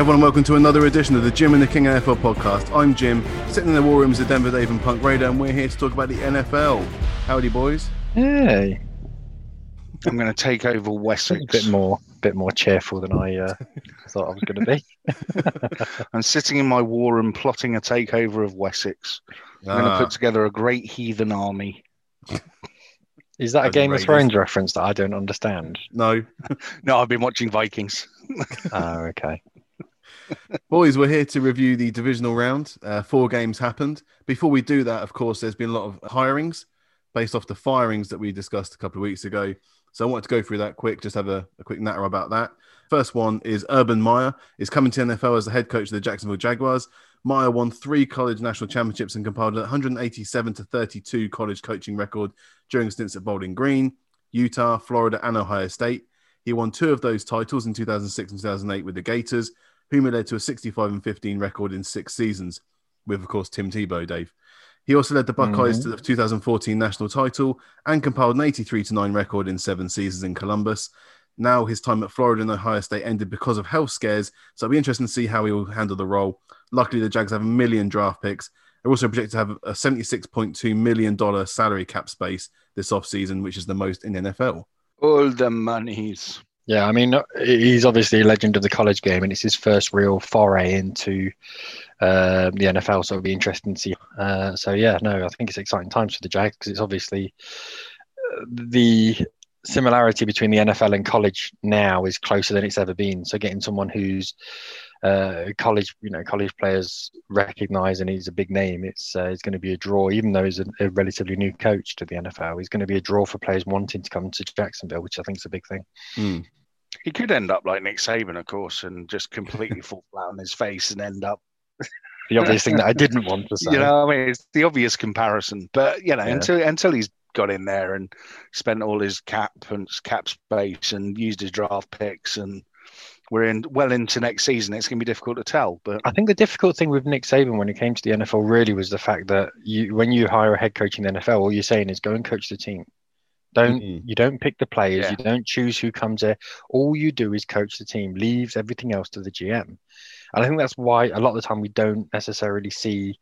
everyone, and welcome to another edition of the Jim and the King NFL podcast. I'm Jim, sitting in the war rooms of Denver Dave and Punk Raider, and we're here to talk about the NFL. Howdy, boys. Hey, I'm going to take over Wessex. a Wessex. bit more, bit more cheerful than I uh, thought I was going to be. I'm sitting in my war room plotting a takeover of Wessex. I'm going to put together a great heathen army. Is that a As Game of Raiders. Thrones reference that I don't understand? no, No, I've been watching Vikings. oh, okay. Boys, we're here to review the divisional round. Uh, four games happened. Before we do that, of course, there's been a lot of hirings based off the firings that we discussed a couple of weeks ago. So I wanted to go through that quick, just have a, a quick natter about that. First one is Urban Meyer is coming to NFL as the head coach of the Jacksonville Jaguars. Meyer won three college national championships and compiled a 187 to 32 college coaching record during stints at Bowling Green, Utah, Florida, and Ohio State. He won two of those titles in 2006 and 2008 with the Gators, whom led to a 65 and 15 record in six seasons, with, of course, Tim Tebow, Dave. He also led the Buckeyes to the mm-hmm. 2014 national title and compiled an 83 to 9 record in seven seasons in Columbus. Now his time at Florida and Ohio State ended because of health scares, so it'll be interesting to see how he will handle the role. Luckily, the Jags have a million draft picks. They're also projected to have a $76.2 million salary cap space this offseason, which is the most in NFL. All the monies. Yeah, I mean, he's obviously a legend of the college game, and it's his first real foray into uh, the NFL. So it'll be interesting to see. Uh, so yeah, no, I think it's exciting times for the Jags because it's obviously uh, the similarity between the NFL and college now is closer than it's ever been. So getting someone who's uh, college, you know, college players recognise and he's a big name. It's uh, it's going to be a draw, even though he's a, a relatively new coach to the NFL. He's going to be a draw for players wanting to come to Jacksonville, which I think is a big thing. Hmm. He could end up like Nick Saban, of course, and just completely fall flat on his face and end up. The obvious thing that I didn't want to say. You know, I mean, it's the obvious comparison. But you know, Yeah. until until he's got in there and spent all his cap and cap space and used his draft picks, and we're in well into next season, it's going to be difficult to tell. But I think the difficult thing with Nick Saban when he came to the NFL really was the fact that you, when you hire a head coach in the NFL, all you're saying is go and coach the team. Don't Mhm. you don't pick the players, Yeah. you don't choose who comes there. All you do is coach the team, leaves everything else to the GM. And I think that's why a lot of the time we don't necessarily see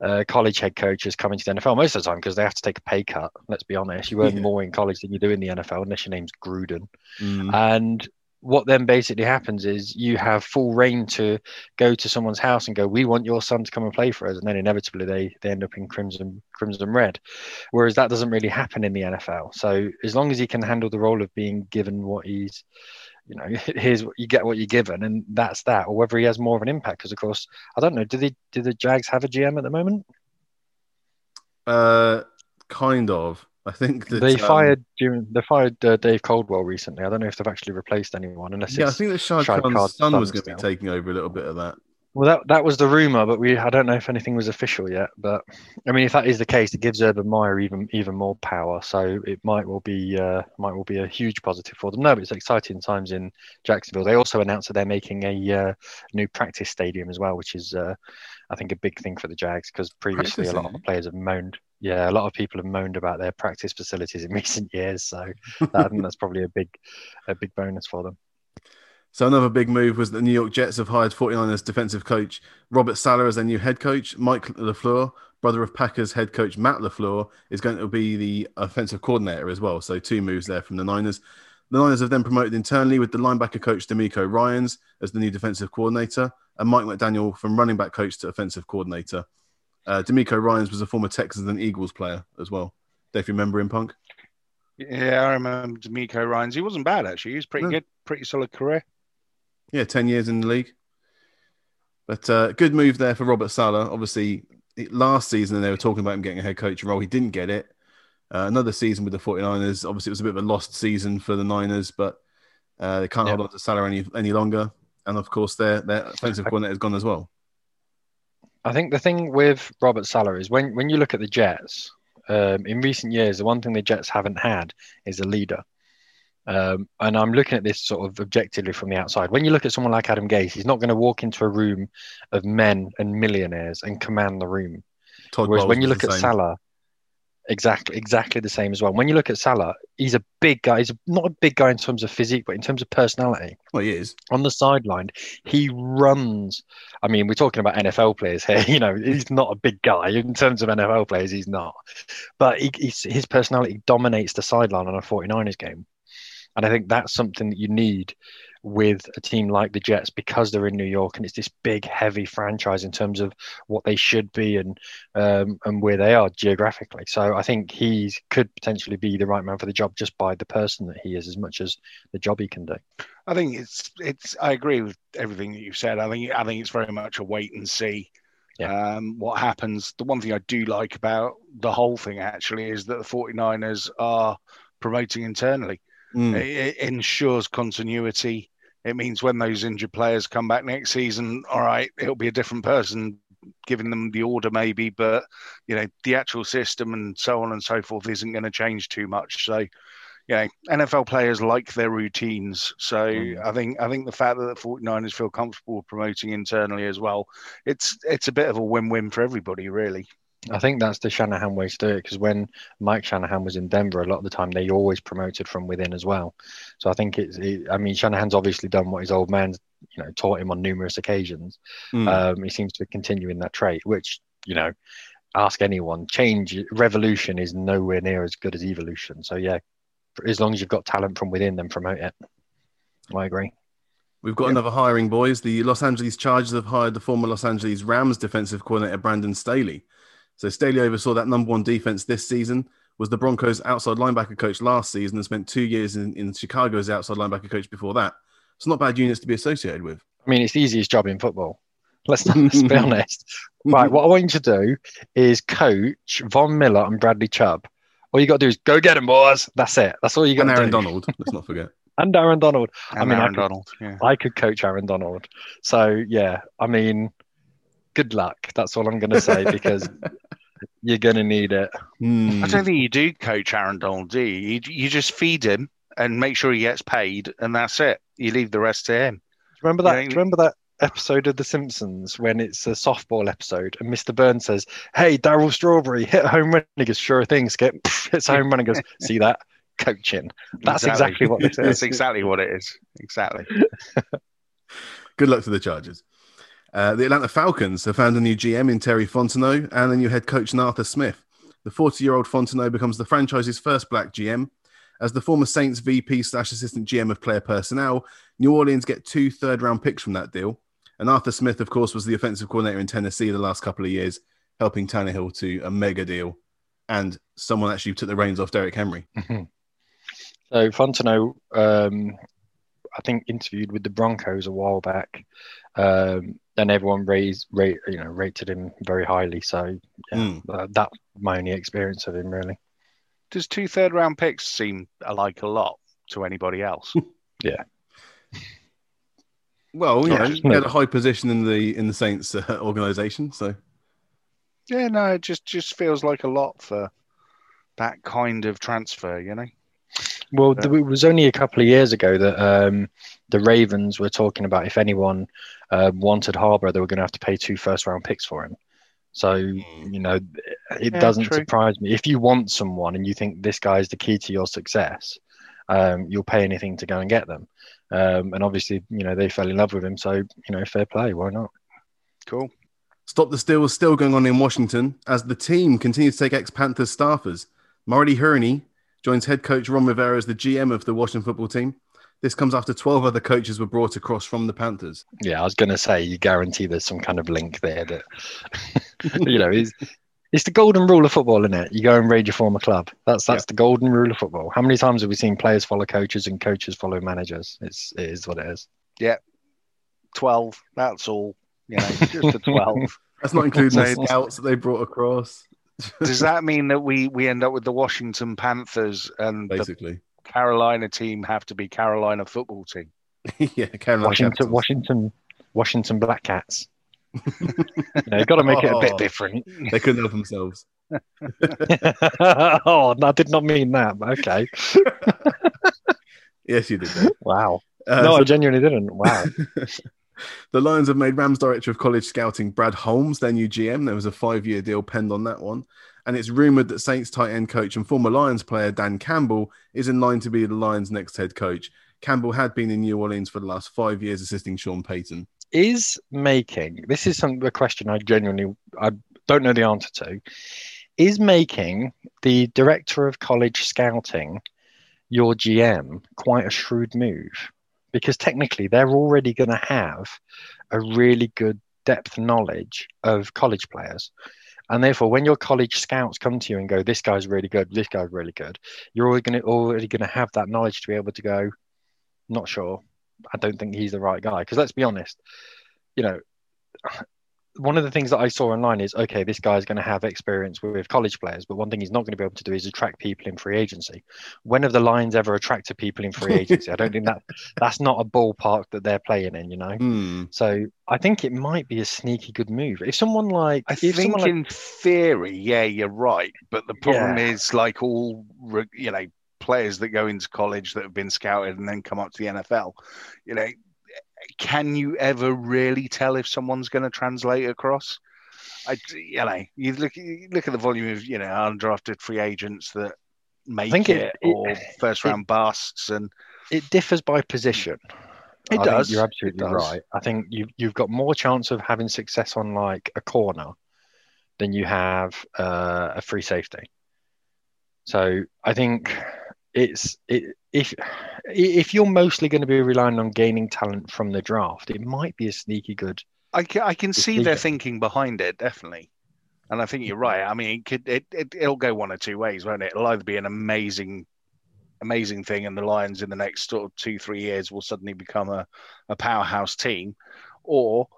uh, college head coaches coming to the NFL most of the time because they have to take a pay cut. Let's be honest, you earn Yeah. more in college than you do in the NFL unless your name's Gruden. Hmm. And what then basically happens is you have full reign to go to someone's house and go, "We want your son to come and play for us," and then inevitably they they end up in crimson crimson red. Whereas that doesn't really happen in the NFL. So as long as he can handle the role of being given what he's you know, here's what you get what you're given, and that's that. Or whether he has more of an impact, because of course, I don't know. Do they do the Jags have a GM at the moment? Uh, kind of. I think that they um, fired Jim, they fired uh, Dave Caldwell recently. I don't know if they've actually replaced anyone, unless Yeah, I think that Shad Khan's son was going to be taking over a little bit of that. Well, that that was the rumor, but we I don't know if anything was official yet. But I mean, if that is the case, it gives Urban Meyer even even more power. So it might well be uh, might well be a huge positive for them. No, but it's exciting times in Jacksonville. They also announced that they're making a uh, new practice stadium as well, which is uh, I think a big thing for the Jags because previously a lot of the players have moaned. Yeah, a lot of people have moaned about their practice facilities in recent years. So I think that's probably a big a big bonus for them. So another big move was the New York Jets have hired 49ers defensive coach Robert Saleh as their new head coach. Mike LaFleur, brother of Packers head coach Matt LaFleur, is going to be the offensive coordinator as well. So two moves there from the Niners. The Niners have then promoted internally with the linebacker coach DeMeco Ryans as the new defensive coordinator and Mike McDaniel from running back coach to offensive coordinator. Uh, DeMeco Ryans was a former Texans and Eagles player as well. Dave, you remember him, Punk? yeah, I remember DeMeco Ryans. He wasn't bad actually. He was pretty No. good, pretty solid career. Yeah, 10 years in the league. But uh, good move there for Robert Saleh. Obviously, last season they were talking about him getting a head coach role. He didn't get it. Uh, another season with the 49ers. Obviously, it was a bit of a lost season for the Niners, but uh, they can't Yeah. hold on to Saleh any, any longer. And of course, their, their offensive coordinator has gone as well. I think the thing with Robert Saleh is when, when you look at the Jets, um, in recent years, the one thing the Jets haven't had is a leader. Um, and I'm looking at this sort of objectively from the outside. When you look at someone like Adam Gase, he's not going to walk into a room of men and millionaires and command the room. Todd Whereas Bowles when you look at. Saleh, Exactly, exactly the same as well. When you look at Saleh, he's a big guy. He's not a big guy in terms of physique, but in terms of personality. Well, he is on the sideline. He runs. I mean, we're talking about NFL players here. You know, he's not a big guy in terms of NFL players. He's not, but he, his personality dominates the sideline on a 49ers game, and I think that's something that you need with a team like the Jets because they're in New York and it's this big, heavy franchise in terms of what they should be and um, and where they are geographically. So I think he could potentially be the right man for the job just by the person that he is, as much as the job he can do. I think it's it's. I agree with everything that you've said. I think I think it's very much a wait and see. Yeah. Um, what happens? The one thing I do like about the whole thing actually is that the 49ers are promoting internally. Mm. It, it, ensures continuity it means when those injured players come back next season, all right, it'll be a different person giving them the order maybe, but you know the actual system and so on and so forth isn't going to change too much. So, you know, NFL players like their routines. So mm. I think I think the fact that the 49ers feel comfortable promoting internally as well, it's it's a bit of a win-win for everybody, really. I think that's the Shanahan way to do it because when Mike Shanahan was in Denver, a lot of the time they always promoted from within as well. So I think it's, it, I mean, Shanahan's obviously done what his old man, you know, taught him on numerous occasions. Mm. Um, he seems to continue in that trait, which, you know, ask anyone, change, revolution is nowhere near as good as evolution. So yeah, as long as you've got talent from within, then promote it. I agree. We've got yep. another hiring, boys. The Los Angeles Chargers have hired the former Los Angeles Rams defensive coordinator Brandon Staley. So Staley oversaw that number one defense this season, was the Broncos outside linebacker coach last season, and spent two years in, in Chicago as outside linebacker coach before that. It's not bad units to be associated with. I mean, it's the easiest job in football. Let's, let's be honest. Right, what I want you to do is coach Von Miller and Bradley Chubb. All you got to do is go get them, boys. That's it. That's all you got to do. And Aaron Donald. Let's not forget. and Aaron Donald. And I mean, Aaron I could, Donald. Yeah. I could coach Aaron Donald. So yeah, I mean, good luck. That's all I'm going to say because you're going to need it. Mm. I don't think you do coach Aaron Donald, do you? you? You just feed him and make sure he gets paid, and that's it. You leave the rest to him. Remember that? You know, remember that episode of The Simpsons when it's a softball episode and Mr. Burns says, "Hey, Darryl Strawberry, hit a home run." He goes, "Sure thing, Skip." hits a home run and goes, "See that? Coaching. That's exactly, exactly what this is. That's exactly what it is. Exactly." Good luck to the Chargers. Uh, the Atlanta Falcons have found a new GM in Terry Fontenot and a new head coach in Arthur Smith. The 40 year old Fontenot becomes the franchise's first black GM. As the former Saints VP slash assistant GM of player personnel, New Orleans get two third round picks from that deal. And Arthur Smith, of course, was the offensive coordinator in Tennessee the last couple of years, helping Tannehill to a mega deal. And someone actually took the reins off Derrick Henry. Mm-hmm. So Fontenot, um, I think, interviewed with the Broncos a while back. Um, and everyone raised, rate, you know, rated him very highly. So yeah, mm. uh, that's my only experience of him, really. Does two third round picks seem like a lot to anybody else? yeah. Well, yeah, he had a high position in the in the Saints uh, organization, so yeah, no, it just just feels like a lot for that kind of transfer, you know. Well, yeah. it was only a couple of years ago that um, the Ravens were talking about if anyone uh, wanted Harbaugh, they were going to have to pay two first round picks for him. So, hmm. you know, it yeah, doesn't true. surprise me. If you want someone and you think this guy is the key to your success, um, you'll pay anything to go and get them. Um, and obviously, you know, they fell in love with him. So, you know, fair play. Why not? Cool. Stop the steal is still going on in Washington as the team continues to take ex Panthers staffers. Marty Hurney joins head coach Ron Rivera as the GM of the Washington football team. This comes after 12 other coaches were brought across from the Panthers. Yeah, I was going to say, you guarantee there's some kind of link there that, you know, is it's the golden rule of football, isn't it? You go and raid your former club. That's that's the golden rule of football. How many times have we seen players follow coaches and coaches follow managers? It's it is what it is. Yeah, twelve. That's all. You know, just a twelve. That's not including the scouts that they brought across. Does that mean that we we end up with the Washington Panthers and basically Carolina team have to be Carolina football team? yeah, Carolina Washington, Washington, Washington Black Cats. you know, got to make oh, it a bit oh. different. They couldn't help themselves. oh, I did not mean that. okay. yes, you did. Wow. Uh, no, so... I genuinely didn't. Wow. The Lions have made Rams director of college scouting Brad Holmes their new GM. There was a five-year deal penned on that one. and it's rumored that Saints tight end coach and former Lions player Dan Campbell is in line to be the Lions' next head coach. Campbell had been in New Orleans for the last five years, assisting Sean Payton. Is making this is some a question I genuinely I don't know the answer to. Is making the director of college scouting your GM quite a shrewd move? Because technically, they're already going to have a really good depth knowledge of college players. And therefore, when your college scouts come to you and go, "This guy's really good. This guy's really good," you're already going to already to have that knowledge to be able to go. Not sure. I don't think he's the right guy. Because let's be honest, you know, one of the things that I saw online is okay, this guy's going to have experience with college players, but one thing he's not going to be able to do is attract people in free agency. When have the Lions ever attracted people in free agency? I don't think that that's not a ballpark that they're playing in, you know. Mm. So I think it might be a sneaky good move. If someone like, I if think in theory, yeah, you're right. But the problem Yeah. is, like all you know, players that go into college that have been scouted and then come up to the NFL, you know, can you ever really tell if someone's going to translate across? I, you know, you look you look at the volume of you know undrafted free agents that make it, it- it- or first round busts, and it differs by position. It I think does. You're absolutely does. right. I think you you've got more chance of having success on like a corner than you have uh, a free safety. So I think it's it, if if you're mostly going to be relying on gaining talent from the draft, it might be a sneaky good. I can, I can see their thinking behind it, definitely. And I think you're right. I mean, it could it, it it'll go one or two ways, won't it? It'll either be an amazing, amazing thing, and the Lions in the next sort of two three years will suddenly become a, a powerhouse team, or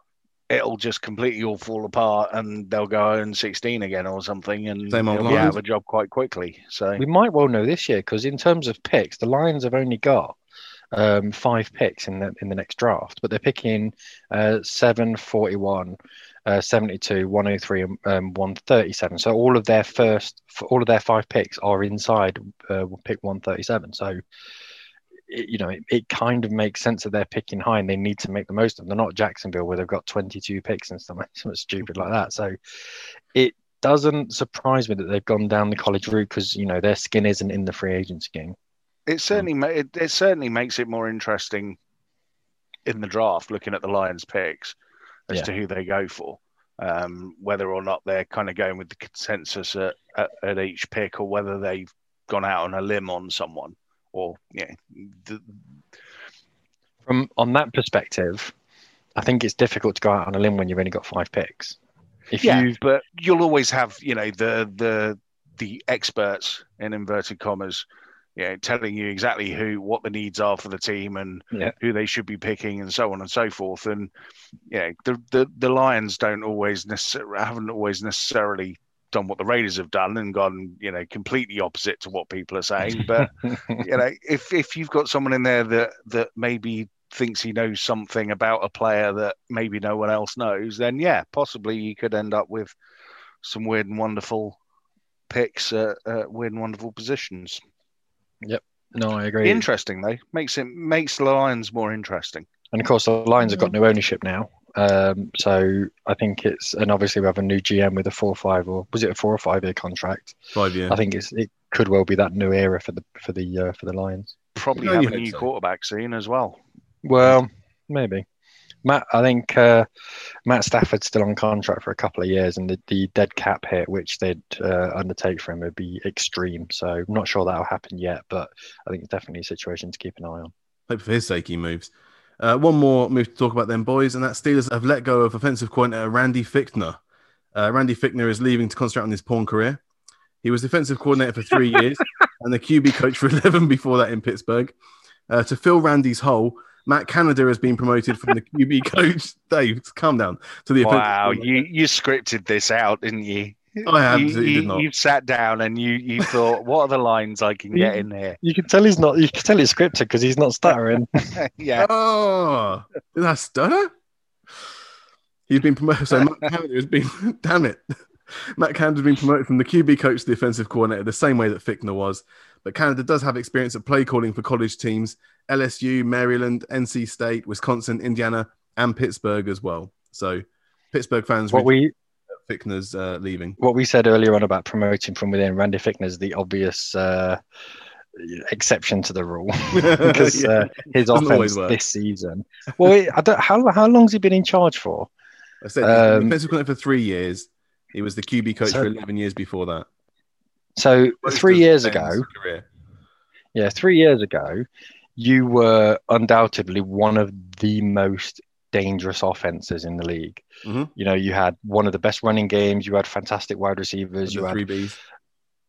it'll just completely all fall apart and they'll go own 16 again or something, and Same they'll be out of a job quite quickly. So We might well know this year because in terms of picks, the Lions have only got um, five picks in the in the next draft, but they're picking uh, 7, 41, uh, 72, 103, and um, 137. So all of their first, all of their five picks are inside uh, pick 137. So it, you know, it, it kind of makes sense that they're picking high and they need to make the most of them. They're not Jacksonville where they've got 22 picks and stuff, something stupid like that. So it doesn't surprise me that they've gone down the college route because you know their skin isn't in the free agency game. it certainly ma- it, it certainly makes it more interesting in the draft looking at the Lions picks as Yeah. to who they go for um, whether or not they're kind of going with the consensus at, at, at each pick or whether they've gone out on a limb on someone or yeah the, From on that perspective, I think it's difficult to go out on a limb when you've only got five picks. If yeah you but you'll always have you know the the the experts in inverted commas you know, telling you exactly who what the needs are for the team and Yeah. who they should be picking and so on and so forth. And yeah, the the, the Lions don't always necessarily haven't always necessarily done what the Raiders have done and gone you know completely opposite to what people are saying. But you know, if if you've got someone in there that that maybe thinks he knows something about a player that maybe no one else knows, then yeah, possibly you could end up with some weird and wonderful picks at, at weird and wonderful positions. Yep. No, I agree. Interesting though, makes it makes the Lions more interesting. and of course, the Lions have got new ownership now. Um, so I think it's and obviously we have a new GM with a four or five or was it a four or five year contract? Five year. I think it's it could well be that new era for the for the uh, for the Lions. Probably No, have a new so. quarterback soon as well. Well, maybe. Matt, I think uh, Matt Stafford's still on contract for a couple of years, and the, the dead cap hit which they'd uh, undertake for him would be extreme. So I'm not sure that'll happen yet, but I think it's definitely a situation to keep an eye on. Hope for his sake he moves. Uh, one more move to talk about them boys, and that Steelers have let go of offensive coordinator Randy Fichtner. Uh, Randy Fichtner is leaving to concentrate on his porn career. He was defensive coordinator for three years and the QB coach for 11 before that in Pittsburgh. Uh, to fill Randy's hole, Matt Canada has been promoted from the QB coach. Dave, calm down. To the Wow, you you scripted this out, didn't you? I You, absolutely you, did not. You've sat down and you you thought, what are the lines I can get in here? You can tell he's not. You can tell he's scripted because he's not stuttering. yeah, Oh, did I stutter? He's been promoted. So Matt Canada has been, damn it. Matt Canada has been promoted from the QB coach to the offensive coordinator the same way that Fichtner was. But Canada does have experience at play calling for college teams LSU, Maryland, NC State, Wisconsin, Indiana, and Pittsburgh as well. So Pittsburgh fans, what we Fichtner's uh, leaving. What we said earlier on about promoting from within, Randy Fichtner's the obvious uh, exception to the rule because Yeah. uh, his Doesn't offense this season. Well, it, I don't, how how long's he been in charge for? I said he's Um, defensive coordinator for three years. He was the QB coach So- for 11 years before that. So Most three years ago, career. yeah, three years ago, you were undoubtedly one of the most dangerous offenses in the league. Mhm. You know, you had one of the best running games. You had fantastic wide receivers. You had three Bs.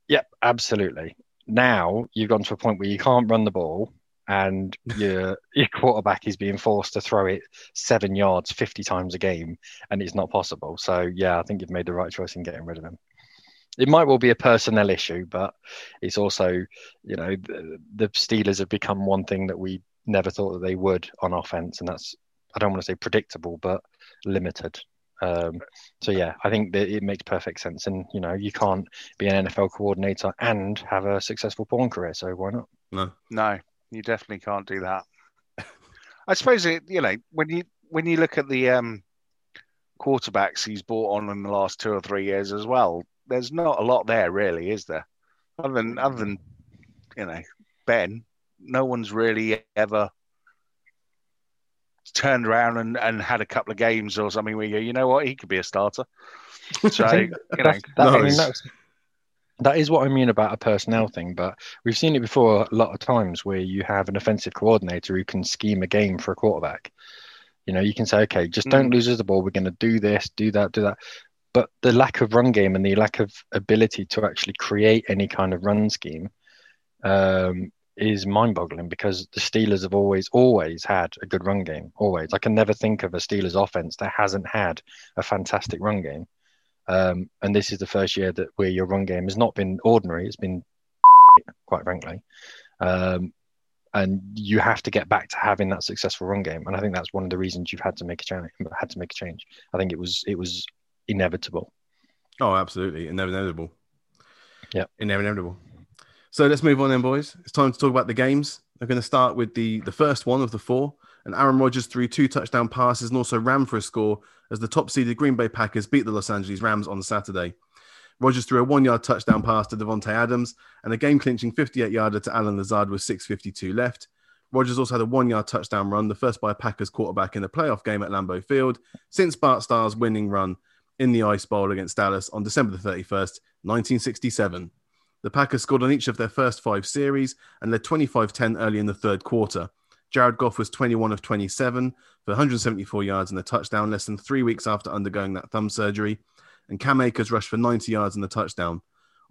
Yep, absolutely. Now you've gone to a point where you can't run the ball, and your your quarterback is being forced to throw it seven yards fifty times a game, and it's not possible. So yeah, I think you've made the right choice in getting rid of him. It might well be a personnel issue, but it's also, you know, the, the Steelers have become one thing that we never thought that they would on offense, and that's I don't want to say predictable, but limited. Um, so yeah, I think that it makes perfect sense, and you know, you can't be an NFL coordinator and have a successful porn career. So why not? No. No, you definitely can't do that. I suppose it. You know, when you when you look at the um, quarterbacks he's brought on in the last two or three years as well, there's not a lot there, really, is there? Other than other than you know Ben, no one's really ever turned around and, and had a couple of games or something where you go, you know what, he could be a starter. So you know, That's- that, I mean, that's, that is what I mean about a personnel thing. But we've seen it before a lot of times where you have an offensive coordinator who can scheme a game for a quarterback. You know, you can say, okay, just don't lose us the ball. We're going to do this, do that, do that. But the lack of run game and the lack of ability to actually create any kind of run scheme um, is mind-boggling because the Steelers have always, always had a good run game. Always, I can never think of a Steelers offense that hasn't had a fantastic run game. Um, and this is the first year that where your run game has not been ordinary; it's been quite frankly. Um, and you have to get back to having that successful run game, and I think that's one of the reasons you've had to make a change. Had to make a change. I think it was it was inevitable. Oh, absolutely. Inevitable. Yep. Inevitable. So let's move on then, boys. It's time to talk about the games. We're going to start with the, the first one of the four. And Aaron Rodgers threw two touchdown passes and also ran for a score as the top seeded Green Bay Packers beat the Los Angeles Rams on Saturday. Rodgers threw a one yard touchdown pass to Davante Adams and a game clinching 58 yarder to Allen Lazard with 6.52 left. Rodgers also had a one yard touchdown run, the first by a Packers quarterback in a playoff game at Lambeau Field since Bart Starr's winning run in the Ice Bowl against Dallas on December the 31st, 1967. The Packers scored on each of their first five series and led 25 10 early in the third quarter. Jared Goff was 21 of 27 for 174 yards and a touchdown less than three weeks after undergoing that thumb surgery. And Cam Akers rushed for 90 yards and a touchdown.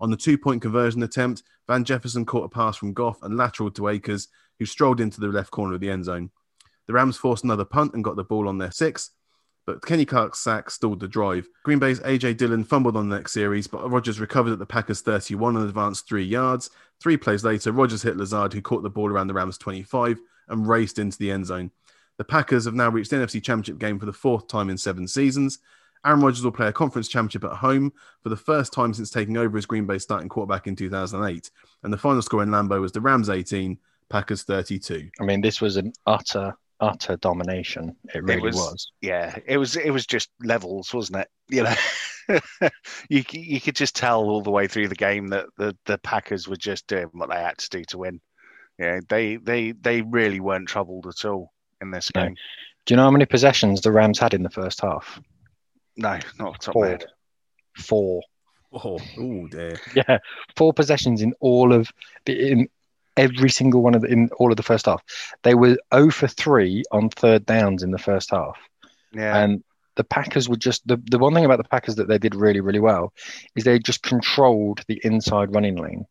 On the two point conversion attempt, Van Jefferson caught a pass from Goff and lateral to Akers, who strolled into the left corner of the end zone. The Rams forced another punt and got the ball on their six, but Kenny Clark's sack stalled the drive. Green Bay's AJ Dillon fumbled on the next series, but Rodgers recovered at the Packers 31 and advanced three yards. Three plays later, Rodgers hit Lazard, who caught the ball around the Rams 25 and raced into the end zone. The Packers have now reached the NFC Championship game for the fourth time in seven seasons. Aaron Rodgers will play a conference championship at home for the first time since taking over as Green Bay's starting quarterback in 2008. And the final score in Lambeau was the Rams 18, Packers 32. I mean, this was an utter utter domination. It really was- was. yeah, it was it was just levels, wasn't it? You know, you you could just tell all the way through the game that the the Packers were just doing what they had to do to win. Yeah, they they they really weren't troubled at all in this No. game. Do you know how many possessions the Rams had in the first half? No, not off the top Four. head. Four. Oh, oh dear. Yeah, four possessions in all of the in every single one of the, in all of the first half. They were 0 for three on third downs in the first half, Yeah, and the Packers were just the, the one thing about the Packers that they did really really well is they just controlled the inside running lane.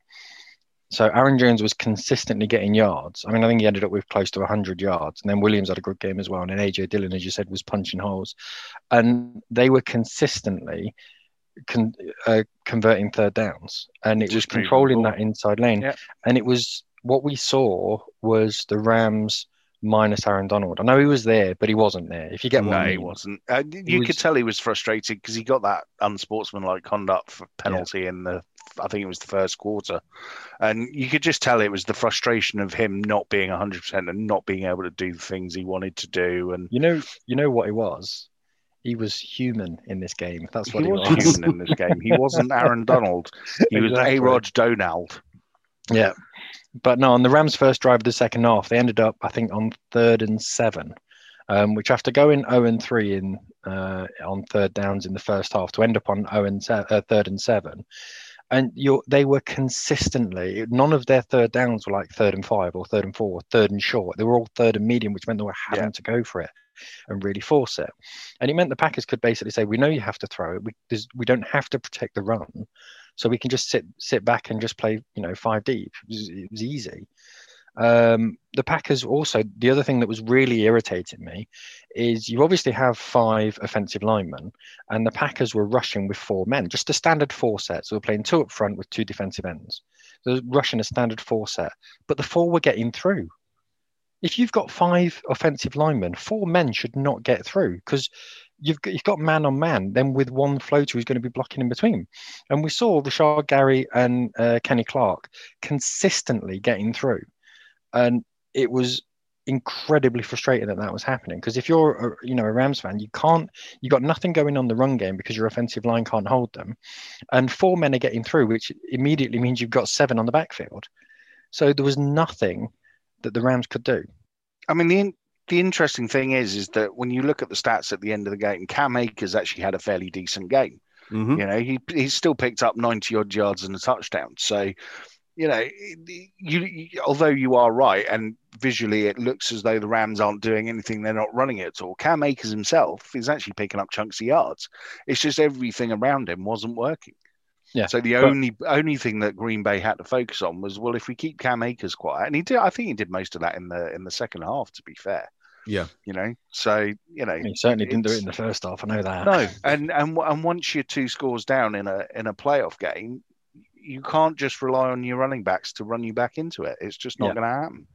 So Aaron Jones was consistently getting yards. I mean, I think he ended up with close to 100 yards, and then Williams had a good game as well. And then AJ Dillon, as you said, was punching holes, and they were consistently con- uh, converting third downs, and it was Just the controlling ball. that inside lane. Yeah. And it was what we saw was the Rams minus Aaron Donald. I know he was there, but he wasn't there. If you get no, I he wasn't. Uh, you was- could tell he was frustrated because he got that unsportsmanlike conduct for penalty in the. I think it was the first quarter, and you could just tell it was the frustration of him not being 100 percent and not being able to do the things he wanted to do. And You know, you know what it was. He was human in this game. That's what he he, was was. human in this game. He wasn't Aaron Donald. He was Exactly. A. Rod Donald. Yeah. But no, on the Rams' first drive of the second half, they ended up, I think, on third and seven, um, which after going 0 and 3 in uh, on third downs in the first half to end up on 0 and se- uh, third and seven. And you're, they were consistently, none of their third downs were like third and five or third and four, or third and short. They were all third and medium, which meant they were having Yeah. to go for it and really force it. And it meant the Packers could basically say, "We know you have to throw it. We we don't have to protect the run, so we can just sit sit back and just play, you know, five deep. It was, it was easy." Um, the Packers also the other thing that was really irritating me is you obviously have five offensive linemen, and the Packers were rushing with four men, just a standard four set. So we're playing two up front with two defensive ends. So rushing a standard four set, but the four were getting through if you've got five offensive linemen, four men should not get through because you've got, you've got man on man. Then with one floater who's going to be blocking in between, and we saw Rashan Gary and uh, Kenny Clark consistently getting through, and it was incredibly frustrating that that was happening because if you're a, you know a Rams fan you can't you got nothing going on the run game because your offensive line can't hold them. And four men are getting through which immediately means you've got seven on the backfield. So there was nothing that the Rams could do. I mean, the the interesting thing is, is that when you look at the stats at the end of the game, Cam Akers actually had a fairly decent game. Mhm. You know, he he still picked up ninety odd yards and a touchdown. So, you know, you, you although you are right, and visually it looks as though the Rams aren't doing anything, they're not running it at all. Cam Akers himself is actually picking up chunks of yards. It's just everything around him wasn't working. Yeah, So the but- only only thing that Green Bay had to focus on was well, if we keep Cam Akers quiet, and he did. I think he did most of that in the in the second half. To be fair, Yeah. you know. So you know, he certainly didn't do it in the first half I know that no, and and and once you're two scores down in a in a playoff game, you can't just rely on your running backs to run you back into it. It's just not Yeah. going to happen.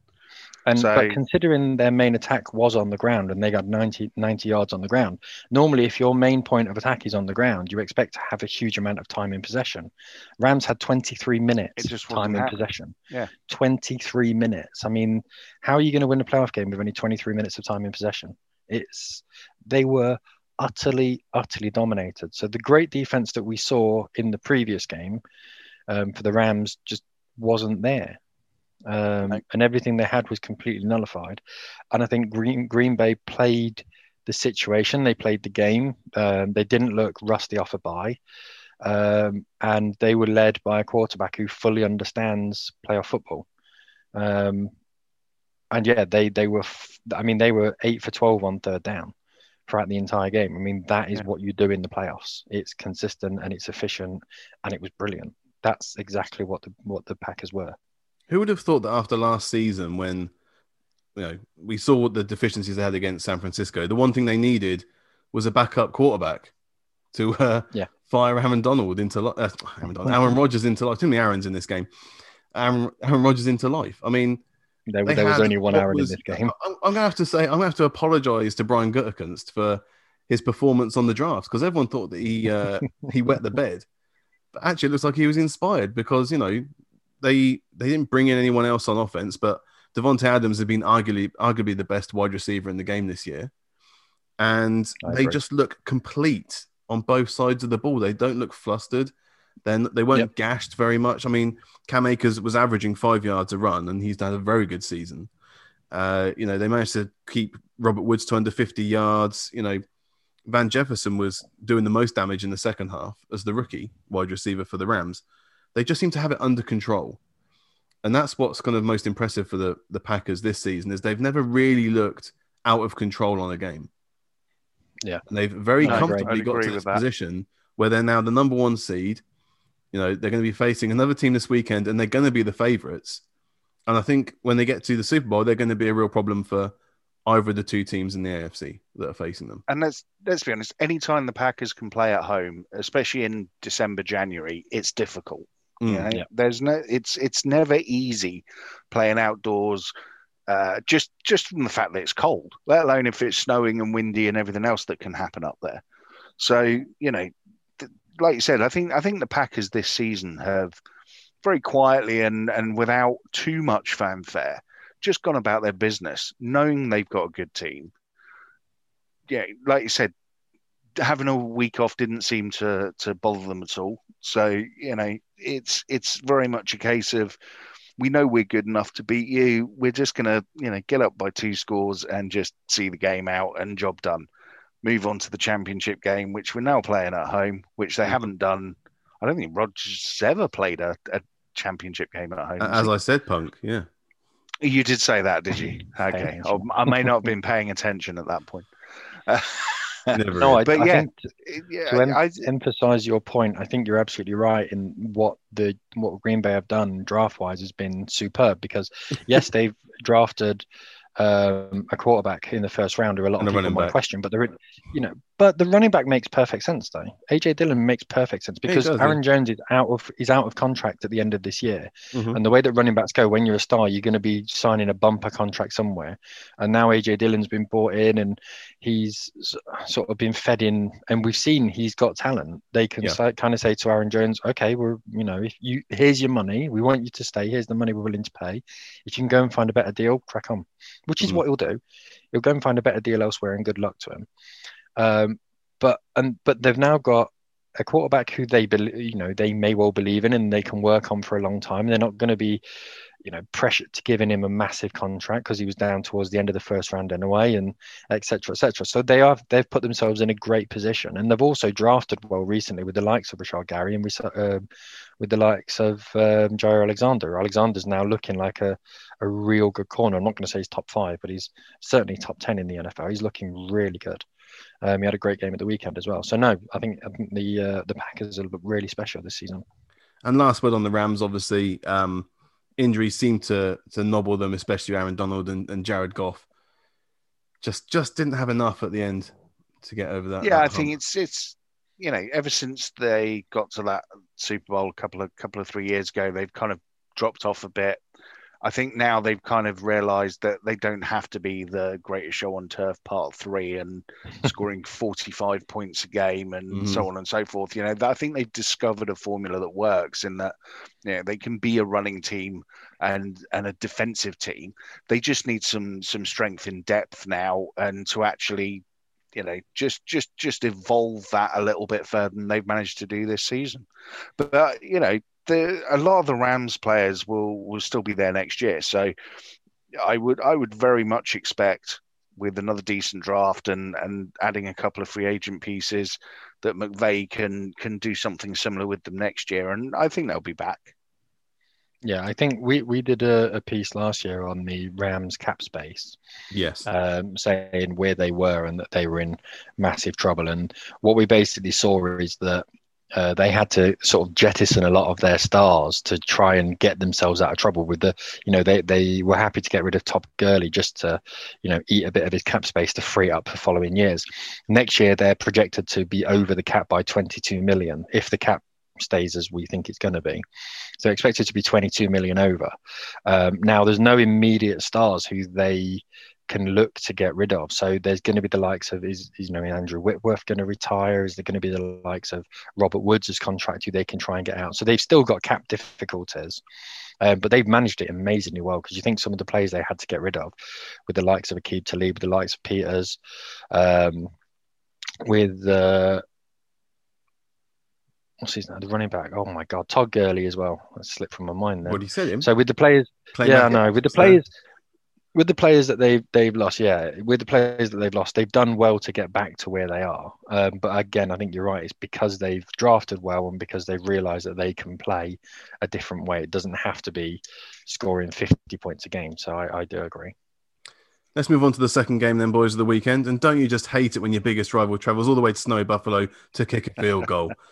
And So- but considering their main attack was on the ground and they got 90, 90 yards on the ground, normally if your main point of attack is on the ground, you expect to have a huge amount of time in possession. Rams had 23 minutes just time in happening. possession. Yeah. 23 minutes. I mean, how are you going to win a playoff game with only 23 minutes of time in possession? It's they were utterly, utterly dominated. So the great defense that we saw in the previous game um, for the Rams just wasn't there um, and everything they had was completely nullified. And I think Green Green Bay played the situation, they played the game. Um, they didn't look rusty off a bye, um, and they were led by a quarterback who fully understands playoff football. Um, and yeah, they they were. f- I mean, they were eight for twelve on third down throughout the entire game. I mean, that is Yeah. what you do in the playoffs. It's consistent and it's efficient, and it was brilliant. That's exactly what the what the Packers were. Who would have thought that after last season, when you know we saw what the deficiencies they had against San Francisco, the one thing they needed was a backup quarterback to uh, Yeah. fire Aaron Donald into li- uh, Aaron, Donald, Aaron Rodgers into life. Too many Aaron's in this game. Aaron, Aaron Rodgers into life. I mean, There, there was only one Aaron was- in this game. I'm, I'm gonna have to say I'm gonna have to apologize to Brian Gutekunst for his performance on the drafts because everyone thought that he uh, he wet the bed, but actually it looks like he was inspired because you know they they didn't bring in anyone else on offense, but Davante Adams has been arguably arguably the best wide receiver in the game this year, and they just look complete on both sides of the ball. They don't look flustered. Then they weren't Yep. gashed very much. I mean, Cam Akers was averaging five yards a run, and he's had a very good season. Uh, you know, they managed to keep Robert Woods to under 50 yards. You know, Van Jefferson was doing the most damage in the second half as the rookie wide receiver for the Rams. They just seem to have it under control. And that's what's kind of most impressive for the, the Packers this season is they've never really looked out of control on a game. Yeah. And they've very I agree. comfortably got to with this position where they're now the number one seed. You know, they're going to be facing another team this weekend and they're going to be the favorites. And I think when they get to the Super Bowl, they're going to be a real problem for either of the two teams in the AFC that are facing them. And let's let's be honest. Anytime the Packers can play at home, especially in December, January, it's difficult. Mm. You know? Yeah. There's no. It's it's never easy playing outdoors. Uh, just just from the fact that it's cold, let alone if it's snowing and windy and everything else that can happen up there. So you know, th- like you said, I think I think the Packers this season have very quietly and and without too much fanfare just gone about their business, knowing they've got a good team. Yeah, like you said, having a week off didn't seem to to bother them at all. So you know, it's it's very much a case of we know we're good enough to beat you. We're just gonna you know get up by two scores and just see the game out and job done. Move on to the championship game, which we're now playing at home, which they mm-hmm. haven't done. I don't think Rodgers ever played a, a championship game at home. As I said, Punk, yeah. You did say that, did you? Okay, I may not have been paying attention at that point. no, I, but I yeah, yeah, to em- I, emphasize your point, I think you're absolutely right in what the what Green Bay have done draft wise has been superb because yes, they've drafted um, a quarterback in the first round, or a lot and of people might back. question, but they're you know, but the running back makes perfect sense though. AJ Dillon makes perfect sense because does, Aaron yeah. Jones is out of is out of contract at the end of this year, mm-hmm. and the way that running backs go, when you're a star, you're going to be signing a bumper contract somewhere, and now AJ Dillon's been brought in and he's sort of been fed in, and we've seen he's got talent. They can yeah. say, kind of say to Aaron Jones, okay, we're you know, if you here's your money, we want you to stay. Here's the money we're willing to pay. If you can go and find a better deal, crack on, which is mm-hmm. what he'll do. He'll go and find a better deal elsewhere, and good luck to him. Um, but and but they've now got a quarterback who they believe, you know, they may well believe in and they can work on for a long time. They're not going to be, you know, pressured to giving him a massive contract because he was down towards the end of the first round anyway, and etc. etc. So they are they've put themselves in a great position, and they've also drafted well recently with the likes of Rashan Gary and uh, with the likes of um, Jaire Alexander. Alexander's now looking like a a real good corner. I'm not going to say he's top five, but he's certainly top ten in the NFL. He's looking really good. Um, he had a great game at the weekend as well. So no, I think I think the uh, the Packers are really special this season. And last word on the Rams, obviously, um, injuries seem to to nobble them, especially Aaron Donald and, and Jared Goff. Just just didn't have enough at the end to get over that. Yeah, that I hump. think it's it's you know ever since they got to that Super Bowl a couple of couple of three years ago, they've kind of dropped off a bit. I think now they've kind of realised that they don't have to be the greatest show on turf part three and scoring 45 points a game and mm-hmm. so on and so forth. You know, I think they've discovered a formula that works in that you know, they can be a running team and and a defensive team. They just need some some strength in depth now and to actually you know just just just evolve that a little bit further than they've managed to do this season but uh, you know the a lot of the Rams players will will still be there next year. So I would I would very much expect with another decent draft and and adding a couple of free agent pieces that McVay can can do something similar with them next year, and I think they'll be back. Yeah, I think we, we did a, a piece last year on the Rams cap space. Yes. Um, saying where they were and that they were in massive trouble. And what we basically saw is that uh, they had to sort of jettison a lot of their stars to try and get themselves out of trouble with the you know they, they were happy to get rid of Todd Gurley just to you know eat a bit of his cap space to free up for following years. Next year they're projected to be over the cap by 22 million if the cap stays as we think it's going to be. So expected to be 22 million over. Um, now there's no immediate stars who they can look to get rid of. So there's going to be the likes of is, is you know Andrew Whitworth going to retire? Is there going to be the likes of Robert Woods' as contract who they can try and get out? So they've still got cap difficulties, um, but they've managed it amazingly well because you think some of the players they had to get rid of, with the likes of Aqib Talib, with the likes of Peters, um, with uh, what's his name? The running back. Oh my God, Todd Gurley as well. That slipped from my mind there. What do you say him? So with the players, Play yeah, no, with the players with the players that they've they've lost, yeah, with the players that they've lost, they've done well to get back to where they are. Um, but again, I think you're right. It's because they've drafted well and because they've realised that they can play a different way. It doesn't have to be scoring 50 points a game. So I, I do agree. Let's move on to the second game, then, boys, of the weekend. And don't you just hate it when your biggest rival travels all the way to snowy Buffalo to kick a field goal?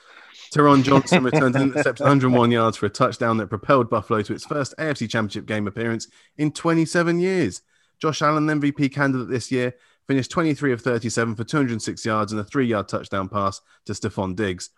Taron Johnson returned and intercepted 101 yards for a touchdown that propelled Buffalo to its first AFC Championship game appearance in 27 years. Josh Allen, MVP candidate this year, finished 23 of 37 for 206 yards and a three yard touchdown pass to Stefon Diggs.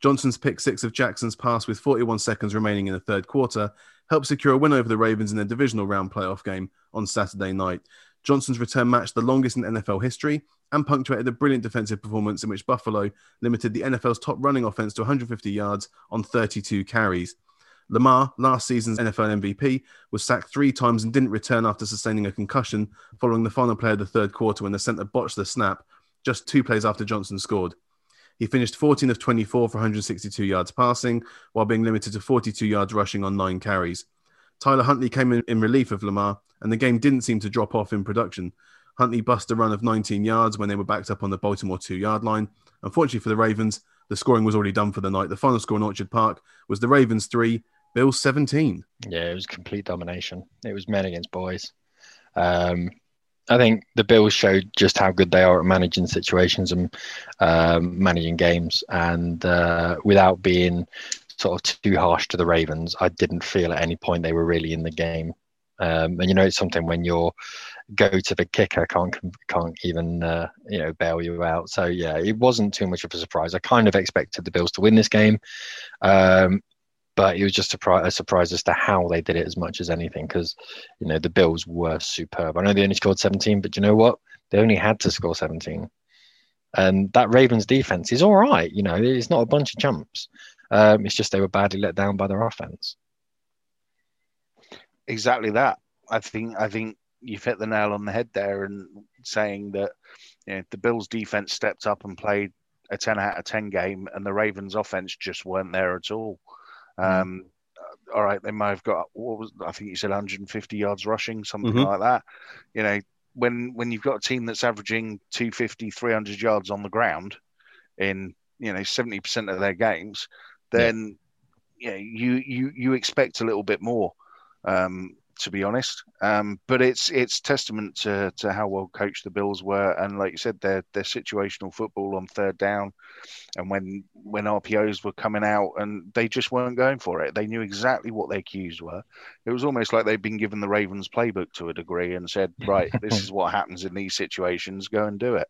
Johnson's pick six of Jackson's pass with 41 seconds remaining in the third quarter helped secure a win over the Ravens in their divisional round playoff game on Saturday night. Johnson's return matched the longest in NFL history and punctuated a brilliant defensive performance in which Buffalo limited the NFL's top running offense to 150 yards on 32 carries. Lamar, last season's NFL MVP, was sacked three times and didn't return after sustaining a concussion following the final play of the third quarter when the center botched the snap just two plays after Johnson scored. He finished 14 of 24 for 162 yards passing, while being limited to 42 yards rushing on nine carries. Tyler Huntley came in, in relief of Lamar, and the game didn't seem to drop off in production. Huntley bust a run of 19 yards when they were backed up on the Baltimore two yard line. Unfortunately for the Ravens, the scoring was already done for the night. The final score in Orchard Park was the Ravens 3, Bills 17. Yeah, it was complete domination. It was men against boys. Um, I think the Bills showed just how good they are at managing situations and um, managing games, and uh, without being sort of too harsh to the Ravens, I didn't feel at any point they were really in the game. Um, and you know, it's something when your go to the kicker can't can't even uh, you know bail you out. So yeah, it wasn't too much of a surprise. I kind of expected the Bills to win this game, um, but it was just a, a, surprise as to how they did it as much as anything. Because you know the Bills were superb. I know they only scored 17, but you know what? They only had to score 17. And that Ravens defense is all right. You know, it's not a bunch of jumps. Um, it's just they were badly let down by their offense. Exactly that. I think. I think you've hit the nail on the head there, and saying that you know, the Bills' defense stepped up and played a ten out of ten game, and the Ravens' offense just weren't there at all. Mm. Um, all right, they might have got what was I think you said 150 yards rushing, something mm-hmm. like that. You know, when when you've got a team that's averaging 250, 300 yards on the ground in you know 70 percent of their games, then yeah. you you you you expect a little bit more. Um, to be honest. Um, but it's it's testament to, to how well coached the Bills were, and like you said, their their situational football on third down, and when when RPOs were coming out, and they just weren't going for it. They knew exactly what their cues were. It was almost like they'd been given the Ravens playbook to a degree and said, right, this is what happens in these situations. Go and do it.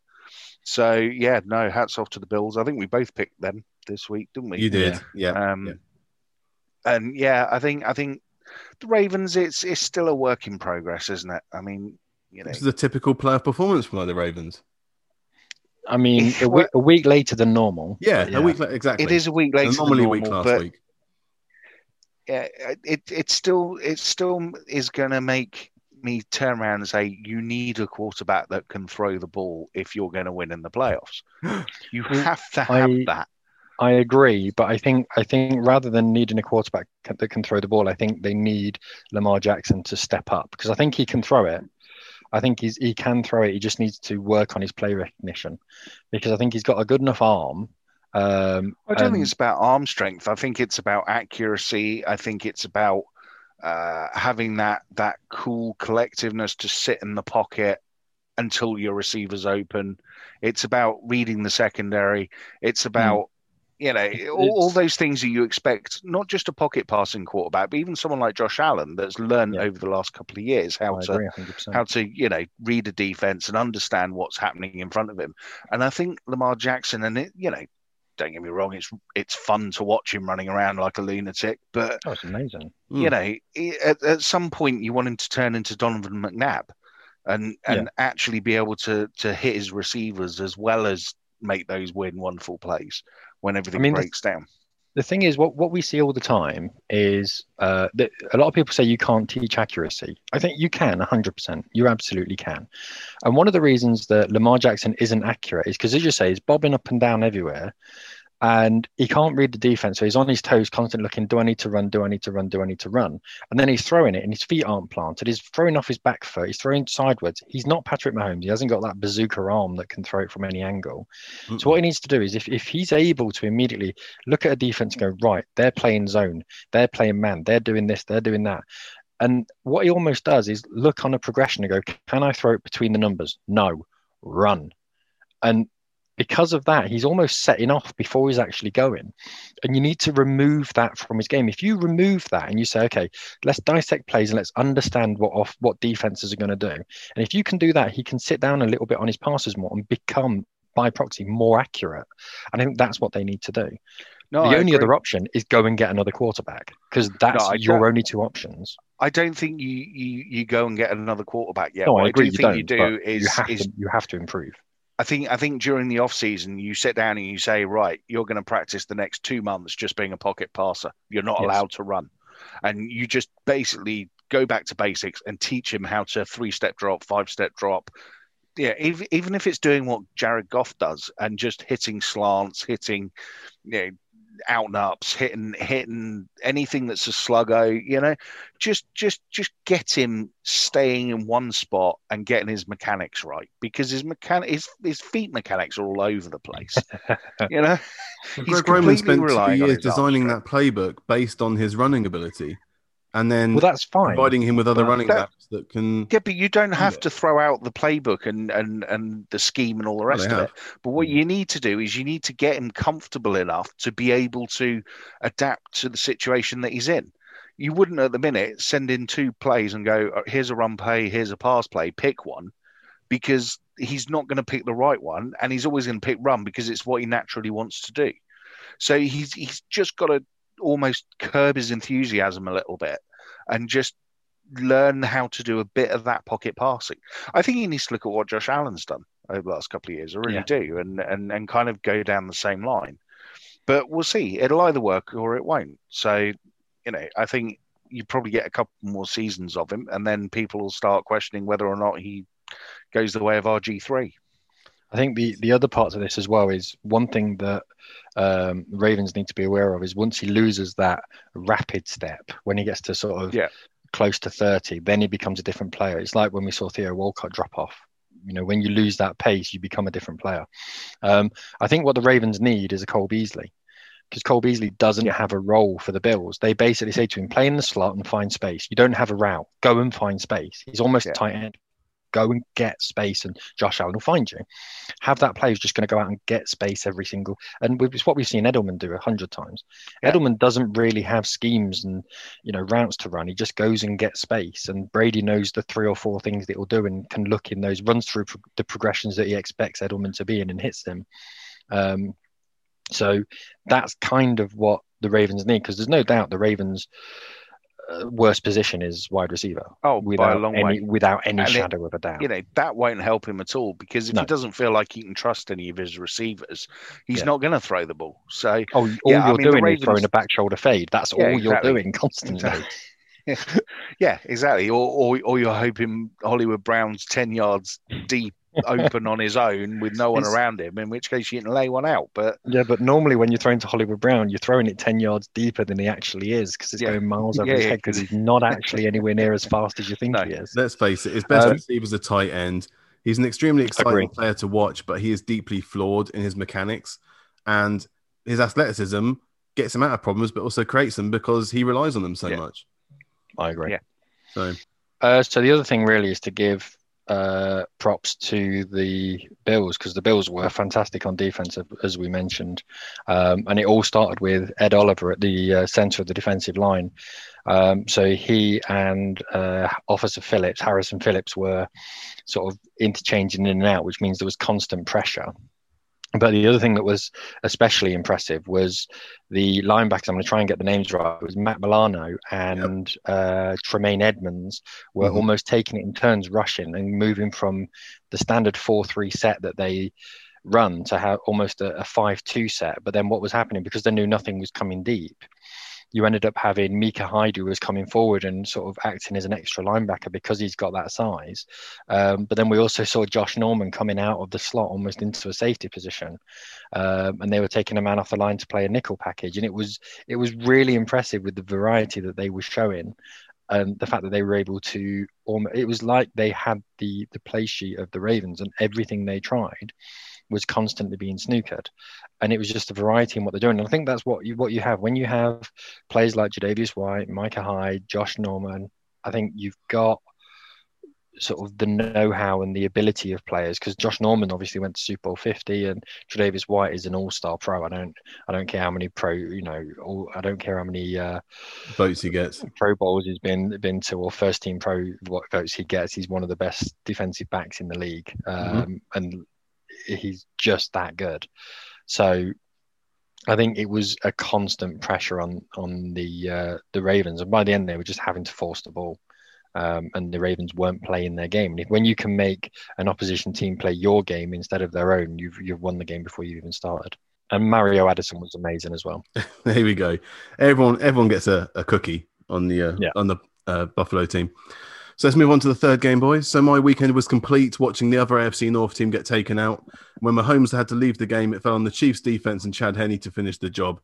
So yeah, no, hats off to the Bills. I think we both picked them this week, didn't we? You did, yeah. Um, yeah. And yeah, I think I think the Ravens, it's it's still a work in progress, isn't it? I mean, you know, this is a typical player performance from like the Ravens. I mean, a week, a week later than normal. Yeah, yeah. a week exactly. It is a week later. Than normally a week last week. Yeah, it it still it still is going to make me turn around and say you need a quarterback that can throw the ball if you're going to win in the playoffs. You have to have I, that. I agree, but I think I think rather than needing a quarterback that can throw the ball, I think they need Lamar Jackson to step up because I think he can throw it. I think he's he can throw it. He just needs to work on his play recognition because I think he's got a good enough arm. Um, I don't and... think it's about arm strength. I think it's about accuracy. I think it's about uh, having that that cool collectiveness to sit in the pocket until your receiver's open. It's about reading the secondary. It's hmm. about mm you know, all, all, those things that you expect, not just a pocket passing quarterback, but even someone like Josh Allen that's learned yeah. over the last couple of years how I to agree, how to you know read a defense and understand what's happening in front of him. And I think Lamar Jackson, and it, you know, don't get me wrong, it's it's fun to watch him running around like a lunatic, but oh, it's amazing. You mm. know, at, at some point you want him to turn into Donovan McNabb. And, and yeah. actually be able to to hit his receivers as well as make those weird, wonderful plays when everything I mean, breaks down. The thing is, what, what we see all the time is uh, that a lot of people say you can't teach accuracy. I think you can 100%. You absolutely can. And one of the reasons that Lamar Jackson isn't accurate is because, as you say, he's bobbing up and down everywhere and he can't read the defense. So he's on his toes, constantly looking, do I need to run? Do I need to run? Do I need to run? And then he's throwing it and his feet aren't planted. He's throwing off his back foot. He's throwing sideways. He's not Patrick Mahomes. He hasn't got that bazooka arm that can throw it from any angle. Mm-hmm. So what he needs to do is if, if he's able to immediately look at a defense and go, right, they're playing zone, they're playing man, they're doing this, they're doing that. And what he almost does is look on a progression and go, can I throw it between the numbers? No, run. And because of that, he's almost setting off before he's actually going. And you need to remove that from his game. If you remove that and you say, okay, let's dissect plays and let's understand what off what defenses are going to do. And if you can do that, he can sit down a little bit on his passes more and become by proxy more accurate. And I think that's what they need to do. No, the I only agree. other option is go and get another quarterback because that's no, your only two options. I don't think you, you you go and get another quarterback yet. No, I agree. I do you think you do is you have, is, to, you have to improve. I think I think during the off season you sit down and you say, right, you're going to practice the next two months just being a pocket passer. You're not yes. allowed to run, and you just basically go back to basics and teach him how to three step drop, five step drop, yeah, even, even if it's doing what Jared Goff does and just hitting slants, hitting, you know, out and ups, hitting hitting anything that's a sluggo, you know, just just just get him staying in one spot and getting his mechanics right because his mechanic his, his feet mechanics are all over the place. you know, Greg Roman spent two years designing that playbook based on his running ability and then well, that's fine. Providing him with other but running that, backs that can. Yeah, but you don't have to throw out the playbook and and and the scheme and all the rest well, of it. But what mm. you need to do is you need to get him comfortable enough to be able to adapt to the situation that he's in. You wouldn't at the minute send in two plays and go, oh, "Here's a run play, here's a pass play, pick one," because he's not going to pick the right one, and he's always going to pick run because it's what he naturally wants to do. So he's he's just got to almost curb his enthusiasm a little bit and just learn how to do a bit of that pocket passing. I think he needs to look at what Josh Allen's done over the last couple of years. I really yeah. do, and and and kind of go down the same line. But we'll see. It'll either work or it won't. So, you know, I think you probably get a couple more seasons of him, and then people will start questioning whether or not he goes the way of RG three. I think the the other parts of this as well is one thing that um, Ravens need to be aware of is once he loses that rapid step, when he gets to sort of yeah. close to 30, then he becomes a different player. It's like when we saw Theo Walcott drop off. You know, when you lose that pace, you become a different player. Um, I think what the Ravens need is a Cole Beasley because Cole Beasley doesn't yeah. have a role for the Bills. They basically say to him, play in the slot and find space. You don't have a route. Go and find space. He's almost yeah. a tight end go and get space and Josh Allen will find you. Have that player who's just going to go out and get space every single and it's what we've seen Edelman do a hundred times. Yeah. Edelman doesn't really have schemes and you know routes to run. He just goes and gets space and Brady knows the three or four things that he'll do and can look in those runs through pro- the progressions that he expects Edelman to be in and hits them. Um, so that's kind of what the Ravens need because there's no doubt the Ravens worst position is wide receiver. Oh, without by a long any, way. Without any and shadow it, of a doubt. You know, that won't help him at all because if no. he doesn't feel like he can trust any of his receivers, he's yeah. not going to throw the ball. So, oh, all yeah, you're I mean, doing Ravens... is throwing a back shoulder fade. That's yeah, all you're doing constantly. yeah, exactly. Or, or, or you're hoping Hollywood Brown's 10 yards deep open on his own with no one it's, around him, in which case you can lay one out. But yeah, but normally when you're throwing to Hollywood Brown, you're throwing it 10 yards deeper than he actually is because it's yeah. going miles over yeah, his head because he's not actually anywhere near as fast as you think no. he is. Let's face it, his best um, receiver is a tight end. He's an extremely exciting agree. player to watch, but he is deeply flawed in his mechanics and his athleticism gets him out of problems, but also creates them because he relies on them so yeah. much. I agree. Yeah. So, uh, so the other thing really is to give uh, props to the Bills because the Bills were fantastic on defense, as we mentioned. Um, and it all started with Ed Oliver at the uh, center of the defensive line. Um, so he and uh, Officer Phillips, Harrison Phillips, were sort of interchanging in and out, which means there was constant pressure. But the other thing that was especially impressive was the linebackers. I'm going to try and get the names right. It was Matt Milano and yep. uh, Tremaine Edmonds were mm-hmm. almost taking it in turns, rushing and moving from the standard four-three set that they run to have almost a, a five-two set. But then what was happening because they knew nothing was coming deep? You ended up having Micah Hyde who was coming forward and sort of acting as an extra linebacker because he's got that size. Um, but then we also saw Josh Norman coming out of the slot almost into a safety position, um, and they were taking a man off the line to play a nickel package, and it was it was really impressive with the variety that they were showing. And the fact that they were able to, it was like they had the the play sheet of the Ravens, and everything they tried was constantly being snookered, and it was just a variety in what they're doing. And I think that's what you what you have when you have players like Tre'Davious White, Micah Hyde, Josh Norman. I think you've got sort of the know-how and the ability of players because Josh Norman obviously went to Super Bowl 50 and Tre'Davious White is an all-star pro. I don't I don't care how many pro you know all, I don't care how many uh, votes he gets. Pro Bowls he's been been to or first team pro what votes he gets. He's one of the best defensive backs in the league. Mm-hmm. Um, mm-hmm. and he's just that good. So I think it was a constant pressure on on the uh, the Ravens, and by the end they were just having to force the ball, um, and the Ravens weren't playing their game. And if, when you can make an opposition team play your game instead of their own, you've you've won the game before you even started. And Mario Addison was amazing as well. there we go. Everyone everyone gets a, a cookie on the uh, yeah. on the uh, Buffalo team. So let's move on to the third game, boys. So my weekend was complete watching the other AFC North team get taken out. When Mahomes had to leave the game, it fell on the Chiefs' defense and Chad Henne to finish the job.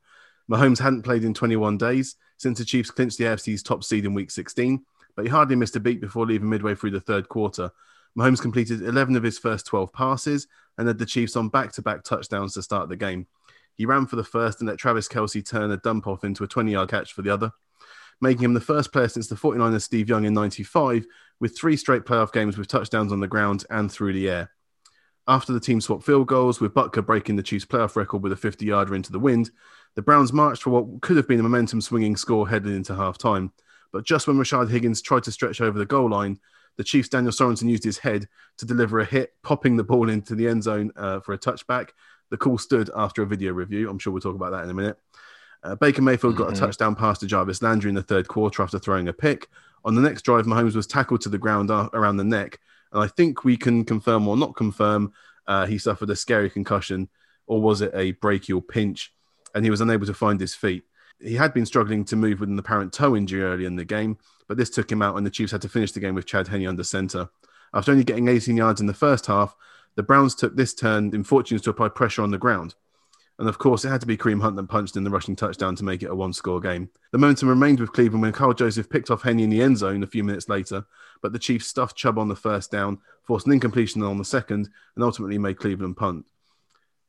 Mahomes hadn't played in 21 days since the Chiefs clinched the AFC's top seed in Week 16, but he hardly missed a beat before leaving midway through the third quarter. Mahomes completed 11 of his first 12 passes and led the Chiefs on back-to-back touchdowns to start the game. He ran for the first and let Travis Kelce turn a dump off into a 20-yard catch for the other making him the first player since the 49ers Steve Young in 95 with three straight playoff games with touchdowns on the ground and through the air. After the team swapped field goals, with Butker breaking the Chiefs' playoff record with a 50 yarder into the wind, the Browns marched for what could have been a momentum swinging score headed into half time. But just when Rashard Higgins tried to stretch over the goal line, the Chiefs' Daniel Sorensen used his head to deliver a hit, popping the ball into the end zone uh, for a touchback. The call stood after a video review. I'm sure we'll talk about that in a minute. Uh, Baker Mayfield got mm-hmm. a touchdown pass to Jarvis Landry in the third quarter after throwing a pick. On the next drive, Mahomes was tackled to the ground around the neck. And I think we can confirm or not confirm uh, he suffered a scary concussion, or was it a brachial pinch? And he was unable to find his feet. He had been struggling to move with an apparent toe injury early in the game, but this took him out, and the Chiefs had to finish the game with Chad Henne under center. After only getting 18 yards in the first half, the Browns took this turn in fortunes to apply pressure on the ground. And of course, it had to be Kareem Hunt that punched in the rushing touchdown to make it a one score game. The momentum remained with Cleveland when Karl Joseph picked off Henne in the end zone a few minutes later, but the Chiefs stuffed Chubb on the first down, forced an incompletion on the second, and ultimately made Cleveland punt.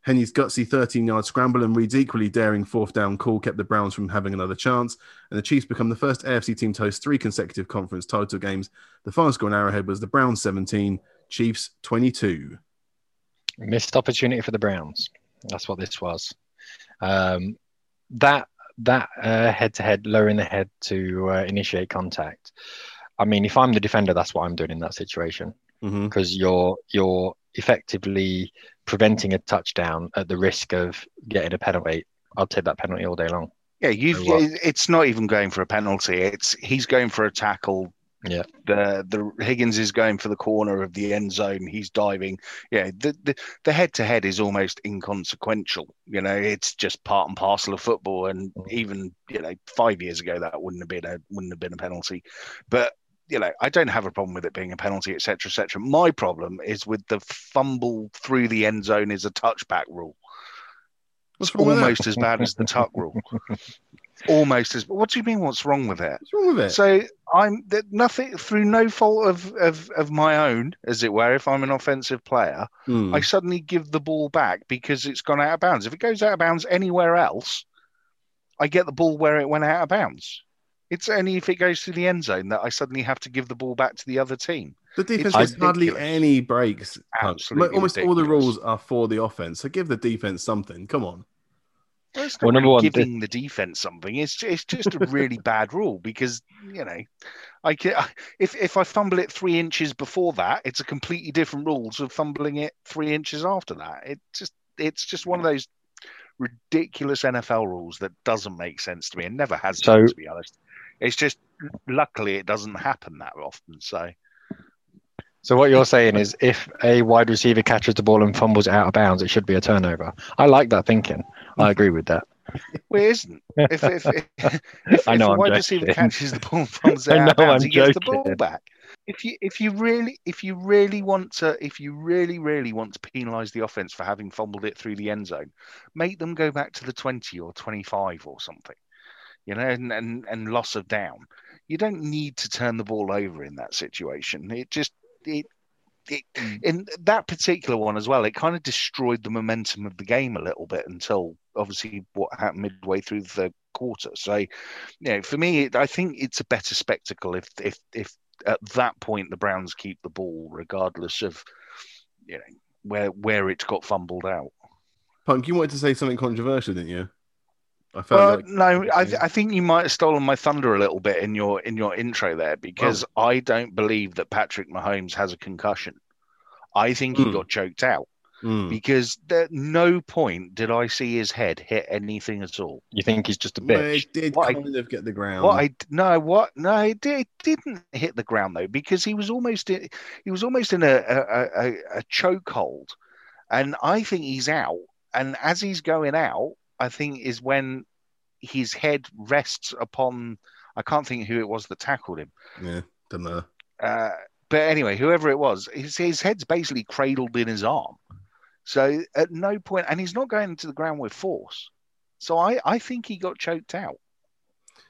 Henne's gutsy 13 yard scramble and Reid's equally daring fourth down call kept the Browns from having another chance, and the Chiefs become the first AFC team to host three consecutive conference title games. The final score in Arrowhead was the Browns 17, Chiefs 22. Missed opportunity for the Browns. That's what this was. Um, that that head to head, lowering the head to uh, initiate contact. I mean, if I'm the defender, that's what I'm doing in that situation because mm-hmm. you're you're effectively preventing a touchdown at the risk of getting a penalty. I'll take that penalty all day long. Yeah, you've. It's not even going for a penalty. It's he's going for a tackle yeah. The the Higgins is going for the corner of the end zone. He's diving. Yeah. The the, the head to head is almost inconsequential. You know, it's just part and parcel of football. And mm. even you know, five years ago that wouldn't have been a wouldn't have been a penalty. But you know, I don't have a problem with it being a penalty, etc., etc. My problem is with the fumble through the end zone is a touchback rule. What's it's almost as bad as the tuck rule. almost as. What do you mean? What's wrong with it? What's wrong with it? So I'm that nothing through no fault of, of of my own, as it were. If I'm an offensive player, mm. I suddenly give the ball back because it's gone out of bounds. If it goes out of bounds anywhere else, I get the ball where it went out of bounds. It's only if it goes to the end zone that I suddenly have to give the ball back to the other team. The defense has hardly any breaks. Absolutely Almost ridiculous. all the rules are for the offense. So give the defense something. Come on. Well, it's not well, really one, giving the... defense something. It's it's just a really bad rule because you know, I can, if if I fumble it three inches before that, it's a completely different rule to fumbling it three inches after that. It just it's just one of those ridiculous NFL rules that doesn't make sense to me and never has so, to be honest. It's just luckily it doesn't happen that often. So so what you're saying is, if a wide receiver catches the ball and fumbles it out of bounds, it should be a turnover. I like that thinking. I agree with that. Well, it isn't. If, if, if, if, I know if a wide receiver catches the ball and fumbles out of bounds, I'm he gets the ball back. If you if you really if you really want to if you really really want to penalise the offense for having fumbled it through the end zone, make them go back to the twenty or twenty five or something, you know, and, and and loss of down. You don't need to turn the ball over in that situation. It just it, it, mm. in that particular one as well, it kind of destroyed the momentum of the game a little bit until obviously what happened midway through the quarter. So, you know, for me, I think it's a better spectacle if if if at that point the Browns keep the ball, regardless of you know where where it got fumbled out. Punk, you wanted to say something controversial, didn't you? I well, like... no, I, th- I, think you might have stolen my thunder a little bit in your in your intro there because oh. I don't believe that Patrick Mahomes has a concussion. I think he mm. got choked out mm. because at no point did I see his head hit anything at all. You think he's just a bitch? Well, it did what kind I, of get the ground. What I no, what no, it, did, it didn't hit the ground though because he was almost in, he was almost in a a, a, a chokehold, and I think he's out. And as he's going out, I think, is when his head rests upon. I can't think who it was that tackled him. Yeah, don't know. Uh, but anyway, whoever it was, his, his head's basically cradled in his arm. So at no point, and he's not going into the ground with force. So I, I think he got choked out.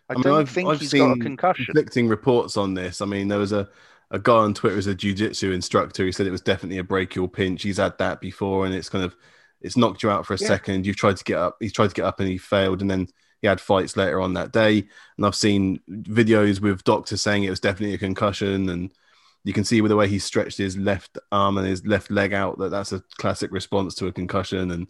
I, I mean, don't I've, think I've he's got a concussion. Conflicting reports on this. I mean, there was a, a guy on Twitter as a jiu-jitsu instructor. He said it was definitely a brachial pinch. He's had that before, and it's kind of it's knocked you out for a yeah. second. You've tried to get up. He's tried to get up and he failed, and then he had fights later on that day. And I've seen videos with doctors saying it was definitely a concussion, and you can see with the way he stretched his left arm and his left leg out that that's a classic response to a concussion. And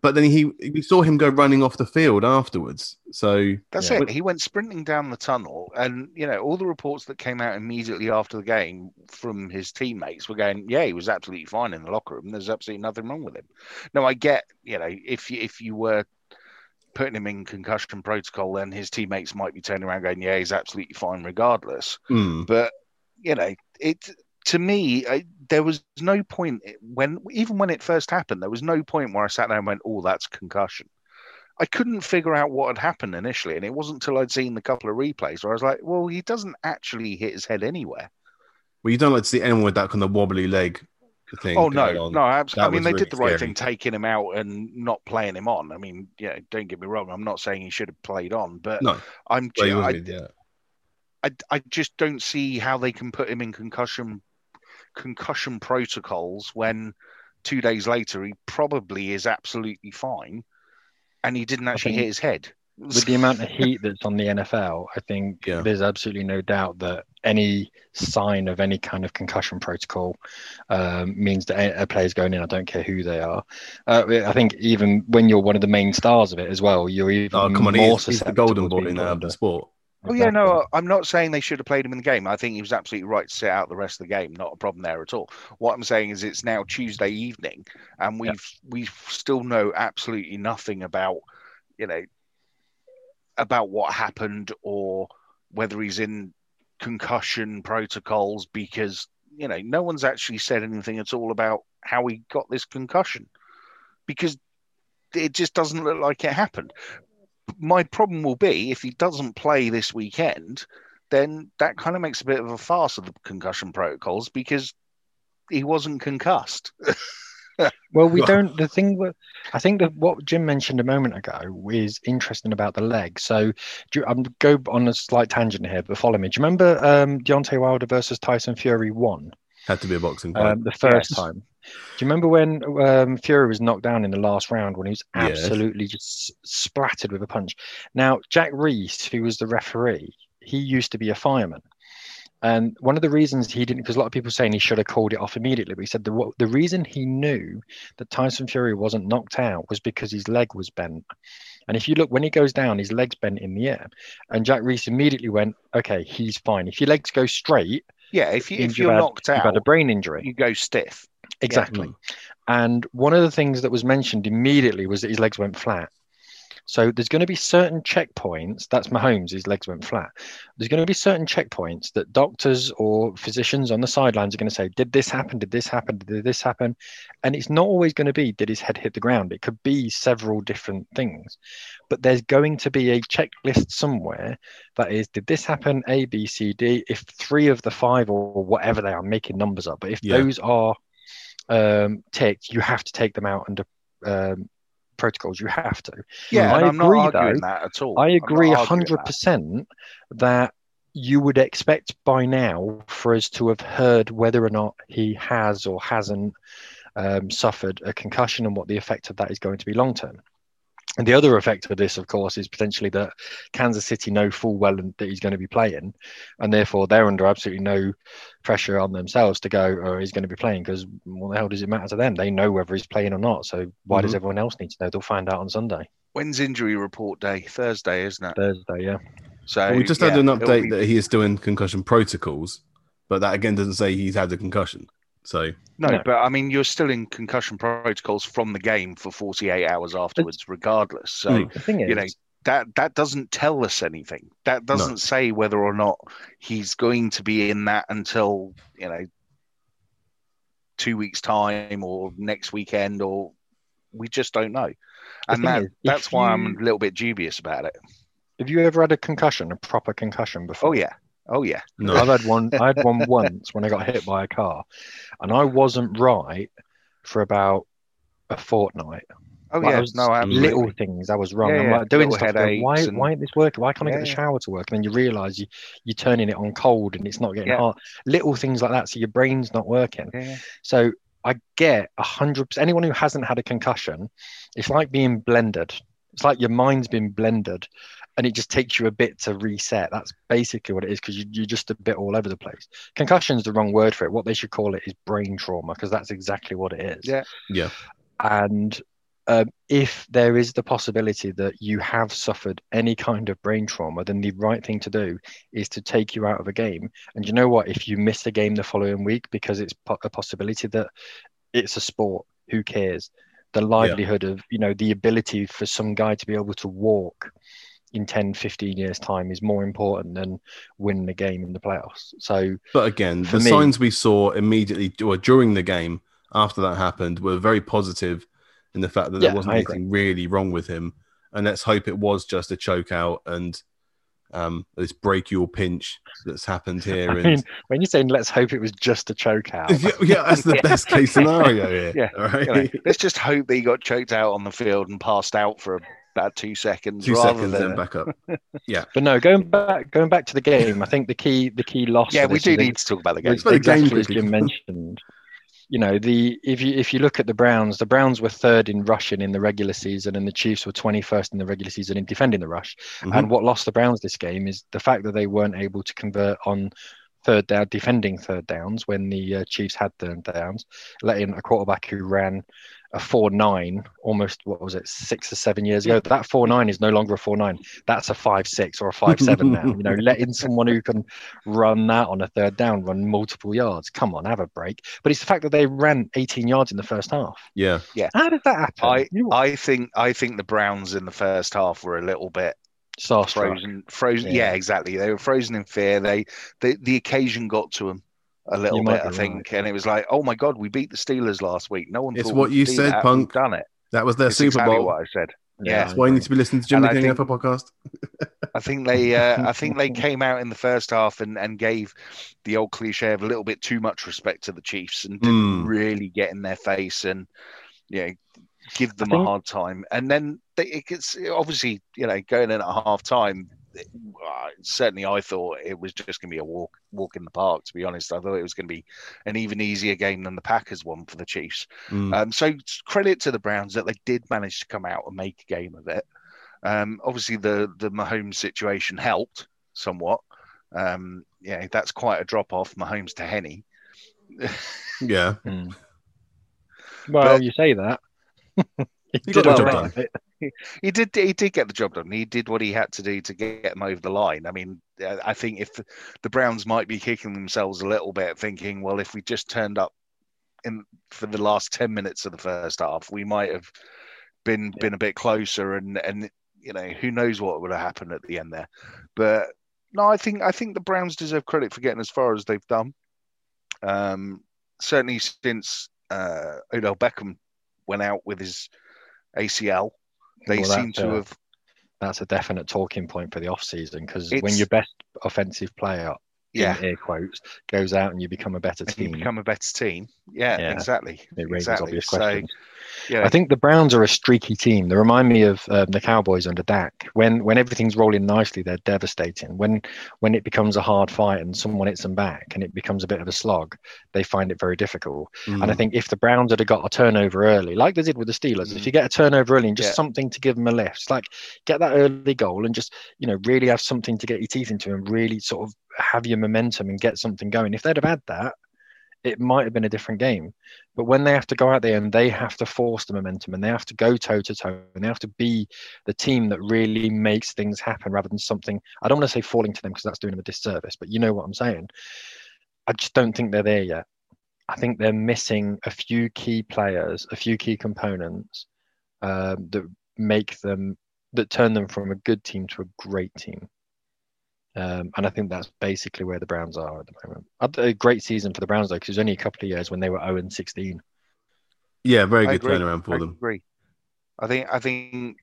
but then he we saw him go running off the field afterwards. So that's yeah. it. He went sprinting down the tunnel, and you know all the reports that came out immediately after the game from his teammates were going, "Yeah, he was absolutely fine in the locker room. There's absolutely nothing wrong with him." No, I get, you know, if you, if you were putting him in concussion protocol, then his teammates might be turning around going, "Yeah, he's absolutely fine regardless." Mm. But you know, it to me, I, there was no point when, even when it first happened, there was no point where I sat there and went, "Oh, that's concussion." I couldn't figure out what had happened initially, and it wasn't until I'd seen the couple of replays where I was like, "Well, he doesn't actually hit his head anywhere." Well, you don't like to see anyone with that kind of wobbly leg thing. Oh no, no, absolutely. I mean, they really did the right scary. thing, taking him out and not playing him on. I mean, yeah, don't get me wrong. I'm not saying he should have played on, but no, I'm. Well, I, yeah. I, I just don't see how they can put him in concussion concussion protocols when two days later he probably is absolutely fine and he didn't actually hit his head. With the amount of heat that's on the NFL, I think yeah. there's absolutely no doubt that any sign of any kind of concussion protocol um, means that a player's going in. I don't care who they are. Uh, I think even when you're one of the main stars of it as well, you're even oh, come on, more he's, he's the golden boy in the sport. Oh yeah, no, I'm not saying they should have played him in the game. I think he was absolutely right to sit out the rest of the game. Not a problem there at all. What I'm saying is it's now Tuesday evening, and we've yeah. we still know absolutely nothing about you know about what happened or whether he's in concussion protocols because you know no one's actually said anything at all about how he got this concussion because it just doesn't look like it happened my problem will be if he doesn't play this weekend, then that kind of makes a bit of a farce of the concussion protocols because he wasn't concussed. well, we don't. The thing that I think that what Jim mentioned a moment ago is interesting about the leg. So, do, I'm go on a slight tangent here, but follow me. Do you remember um, Deontay Wilder versus Tyson Fury one? Had to be a boxing fight. Um, the first yes. time. Do you remember when um, Fury was knocked down in the last round when he was absolutely yes. just splattered with a punch? Now, Jack Reiss, who was the referee, he used to be a fireman. And one of the reasons he didn't, because a lot of people saying he should have called it off immediately, but he said the, the reason he knew that Tyson Fury wasn't knocked out was because his leg was bent. And if you look, when he goes down, his leg's bent in the air. And Jack Reiss immediately went, okay, he's fine. If your legs go straight, yeah, if, you, if you're had, knocked out, you've had a brain injury, you go stiff. Exactly. Yeah. And one of the things that was mentioned immediately was that his legs went flat. So there's going to be certain checkpoints. That's Mahomes. His legs went flat. There's going to be certain checkpoints that doctors or physicians on the sidelines are going to say, "Did this happen? Did this happen? Did this happen?" And it's not always going to be, "Did his head hit the ground?" It could be several different things. But there's going to be a checklist somewhere that is, "Did this happen?" A, B, C, D. If three of the five or whatever they are, making numbers up, but if yeah. those are um, ticked, you have to take them out under um, protocols. You have to. Yeah, I agree though. That at all. I agree hundred percent that you would expect by now for us to have heard whether or not he has or hasn't um, suffered a concussion and what the effect of that is going to be long term. And the other effect of this, of course, is potentially that Kansas City know full well that he's going to be playing, and therefore they're under absolutely no pressure on themselves to go, or oh, he's going to be playing, because what the hell does it matter to them? They know whether he's playing or not. So why mm-hmm. does everyone else need to know? They'll find out on Sunday. When's injury report day? Thursday, isn't it? Thursday, yeah. So well, we just yeah, had an update be... that he is still in concussion protocols, but that again doesn't say he's had a concussion. So no, no, but I mean, you're still in concussion protocols from the game for 48 hours afterwards, regardless. So mm. the thing is, you know that that doesn't tell us anything. That doesn't no. say whether or not he's going to be in that until you know two weeks time or next weekend, or we just don't know. And that, is, that's why you, I'm a little bit dubious about it. Have you ever had a concussion, a proper concussion before? Oh yeah, Oh yeah. No. I've had one. I had one once when I got hit by a car, and I wasn't right for about a fortnight. Oh Like, I yeah. was No, absolutely. little things I was wrong. Yeah, I'm like doing Little stuff. Going, why, and- why ain't this working? Why can't I Yeah, get the shower to work? And then you realise you you're turning it on cold and it's not getting Yeah. hot. Little things like that. So your brain's not working. Yeah. So I get a hundred percent. Anyone who hasn't had a concussion, it's like being blended. It's like your mind's been blended, and it just takes you a bit to reset. That's basically what it is because you, you're just a bit all over the place. Concussion is the wrong word for it. What they should call it is brain trauma because that's exactly what it is. Yeah. Yeah. And um, if there is the possibility that you have suffered any kind of brain trauma, then the right thing to do is to take you out of a game. And you know what? If you miss a game the following week because it's po- a possibility that it's a sport, who cares? The livelihood of, you know, the ability for some guy to be able to walk in 10, 15 years' time is more important than winning the game in the playoffs. So, But again, the me- signs we saw immediately or during the game after that happened were very positive in the fact that there Yeah, wasn't anything really wrong with him. And let's hope it was just a choke out and um, this brachial pinch that's happened here. I And mean, when you're saying let's hope it was just a choke out, yeah, yeah, that's the Yeah. best case scenario here. Yeah, right. You know, let's just hope that he got choked out on the field and passed out for about two seconds, Two rather seconds, than then back up. Yeah, but no, going back going back to the game, I think the key the key loss. yeah, we do is need to talk about the game. It's the game exactly as. Jim mentioned. You know, the if you if you look at the Browns, the Browns were third in rushing in the regular season, and the Chiefs were twenty first in the regular season in defending the rush. Mhm. And what lost the Browns this game is the fact that they weren't able to convert on third down, defending third downs when the uh, Chiefs had third downs, letting a quarterback who ran a four nine almost what was it six or seven years ago. That four nine is no longer a four nine. That's a five six or a five seven now. You know, letting someone who can run that on a third down run multiple yards. Come on, have a break. But it's the fact that they ran 18 yards in the first half. Yeah. Yeah. How did that happen? I- I think I think the Browns in the first half were a little bit starstruck. frozen. Frozen. Yeah. Yeah. exactly. They were frozen in fear. They, the the occasion got to them a little You bit, I be think, and it was like, oh my god, we beat the Steelers last week. No one. It's thought what you said, that. Punk. We've done it. That was their It's Super exactly Bowl. what I said. Yeah, Yeah. I That's why you need to be listening to Jim And the I King NFL podcast. I think they, uh, I think they came out in the first half and, and gave the old cliche of a little bit too much respect to the Chiefs and didn't Mm. really get in their face and, you know, give them think- a hard time. And then they, it gets obviously, you know, going in at half time. uh, Certainly, I thought it was just going to be a walk, walk in the park. To be honest, I thought it was going to be an even easier game than the Packers one for the Chiefs. Mm. Um, so credit to the Browns that they did manage to come out and make a game of it. Um, obviously, the the Mahomes situation helped somewhat. Um, yeah, that's quite a drop off Mahomes to Henne. yeah. Hmm. Well, But- you say that. He He got did the job right. done. He did he did get the job done. He did what he had to do to get them over the line. I mean, uh, I think if the Browns might be kicking themselves a little bit, thinking, well, if we just turned up in for the last ten minutes of the first half, we might have been Yeah. been a bit closer, and and you know who knows what would have happened at the end there. But no, I think I think the Browns deserve credit for getting as far as they've done. Um, certainly since uh, Odell Beckham went out with his ACL, they Well, seem to uh, have That's a definite talking point for the off season because when your best offensive player, yeah. air quotes, goes out and you become a better and you team, become a better team. Yeah, Yeah. exactly. it raises exactly. obvious So. Yeah, I think the Browns are a streaky team. They remind me of um, the Cowboys under Dak. When when everything's rolling nicely, they're devastating. When when it becomes a hard fight and someone hits them back and it becomes a bit of a slog, they find it very difficult. And I Mm. think if the Browns had got a turnover early, like they did with the Steelers, if Mm. you get a turnover early and just Yeah. something to give them a lift, like get that early goal and just you know really have something to get your teeth into and really sort of have your momentum and get something going. If they'd have had that, it might have been a different game. But when they have to go out there and they have to force the momentum and they have to go toe to toe and they have to be the team that really makes things happen rather than something, I don't want to say falling to them because that's doing them a disservice, but you know what I'm saying. I just don't think they're there yet. I think they're missing a few key players, a few key components um, that make them, that turn them from a good team to a great team. Um, and I think that's basically where the Browns are at the moment. A- A great season for the Browns though, because it was only a couple of years when they were 0 and 16. yeah, very good agree. turnaround for I them. agree. I think I think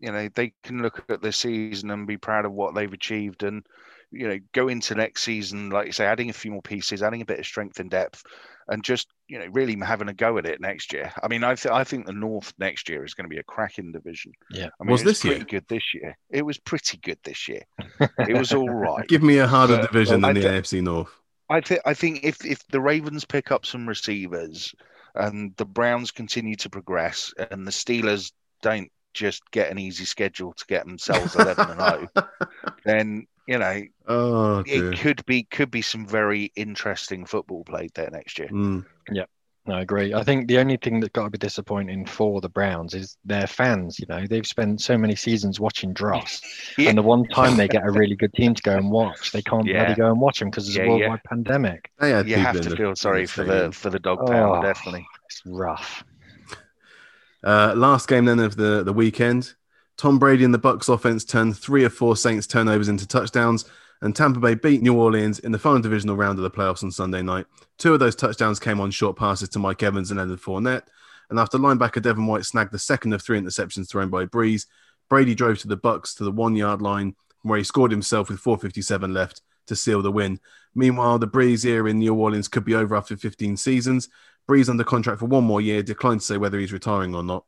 you know they can look at the season and be proud of what they've achieved, and you know, go into next season, like you say, adding a few more pieces, adding a bit of strength and depth, and just you know really having a go at it next year. I mean, I th- I think the North next year is going to be a cracking division. Yeah, I mean, Was it was this pretty year? good this year. It was pretty good this year. It was all right. Give me a harder But- division well, than I the thi- AFC North. I think I think if if the Ravens pick up some receivers and the Browns continue to progress and the Steelers don't just get an easy schedule to get themselves eleven and zero, then you know Oh, it could be could be some very interesting football played there next year. Mm. No, I agree. I think the only thing that's got to be disappointing for the Browns is their fans. You know, they've spent so many seasons watching Dross, Yeah. and the one time they get a really good team to go and watch, they can't Yeah. bloody go and watch them because there's Yeah, a yeah. worldwide pandemic. They You have to feel sorry for the for the dog Oh. pound, definitely. It's rough. Uh, last game then of the, the weekend. Tom Brady and the Bucks offense turned three or four Saints turnovers into touchdowns, and Tampa Bay beat New Orleans in the final divisional round of the playoffs on Sunday night. Two of those touchdowns came on short passes to Mike Evans and Leonard Fournette. And after linebacker Devin White snagged the second of three interceptions thrown by Brees, Brady drove to the Bucks to the one yard line, where he scored himself with 4:57 left to seal the win. Meanwhile, the Brees era in New Orleans could be over after 15 seasons. Brees under contract for one more year declined to say whether he's retiring or not.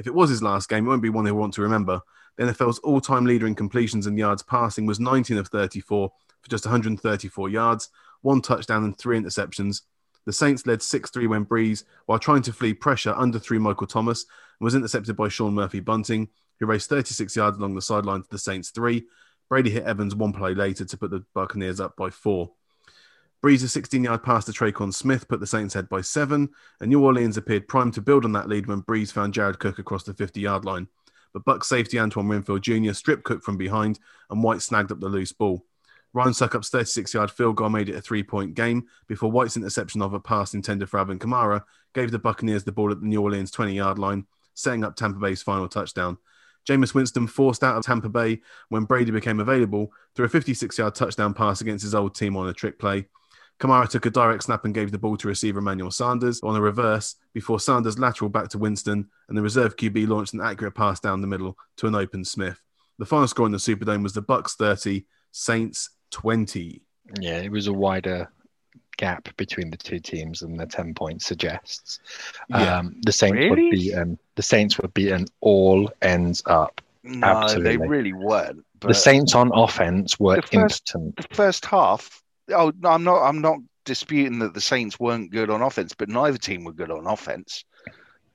If it was his last game, it won't be one he'll want to remember. The NFL's all-time leader in completions and yards passing was 19 of 34 for just 134 yards, one touchdown and three interceptions. The Saints led 6-3 when Brees, while trying to flee pressure, under underthrew Michael Thomas and was intercepted by Sean Murphy Bunting, who raced 36 yards along the sideline to the Saints' three. Brady hit Evans one play later to put the Buccaneers up by four. Brees's 16 yard pass to Tre'Quan Smith put the Saints ahead by seven, and New Orleans appeared primed to build on that lead when Brees found Jared Cook across the 50 yard line. But Buck safety Antoine Winfield Jr. stripped Cook from behind, and White snagged up the loose ball. Ryan Succop's 36 yard field goal made it a three point game before White's interception of a pass intended for Alvin Kamara gave the Buccaneers the ball at the New Orleans 20 yard line, setting up Tampa Bay's final touchdown. Jameis Winston forced out of Tampa Bay when Brady became available through a 56 yard touchdown pass against his old team on a trick play. Kamara took a direct snap and gave the ball to receiver Emmanuel Sanders on a reverse before Sanders lateral back to Winston and the reserve QB launched an accurate pass down the middle to an open Smith. The final score in the Superdome was the Bucks 30, Saints 20. Yeah, it was a wider gap between the two teams than the 10 points suggests. Yeah. Um, the Saints were Really? beaten. The Saints were beaten all ends up. No, Absolutely. they really weren't. But the Saints on offense were The first- impotent. the first half. Oh, no, I'm not. I'm not disputing that the Saints weren't good on offense, but neither team were good on offense.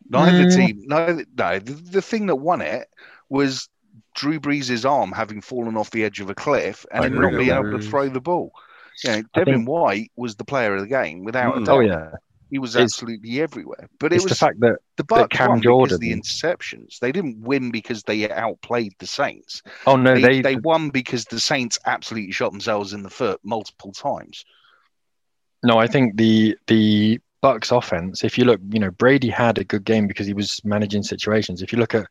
Neither Mm. team. Neither. No, the, the thing that won it was Drew Brees' arm having fallen off the edge of a cliff and him not agree being able to throw the ball. You know, Devin think- White was the player of the game without a Mm. doubt. Oh, yeah. He was absolutely everywhere. But it was the fact that, the Bucks Cam won because the interceptions. They didn't win because they outplayed the Saints. oh no, They, they, they won because the Saints absolutely shot themselves in the foot multiple times. No, I think the the Bucks offense, if you look, you know, Brady had a good game because he was managing situations. If you look at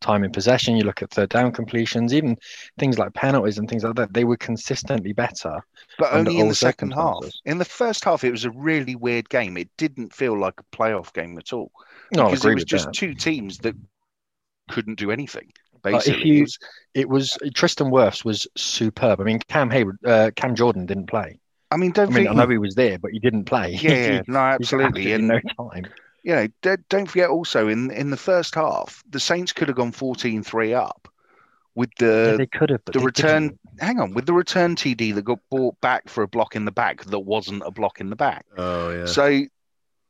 time in possession, you look at third down completions, even things like penalties and things like that, they were consistently better. But only in the second half. In the first half, it was a really weird game. It didn't feel like a playoff game at all No, because it was just that. two teams that couldn't do anything. Basically, you- It was- It was Tristan Wirfs was superb. I mean, Cam Heyward, uh, Cam Jordan didn't play. I mean, don't mean, I know he was there, but he didn't play. yeah, yeah, no, absolutely. And no time. you know, don't forget also in in the first half, the Saints could have gone 14-3 up with Yeah, the they could have. But the they return. didn't. Hang on, with the return TD that got brought back for a block in the back that wasn't a block in the back. Oh, yeah. So,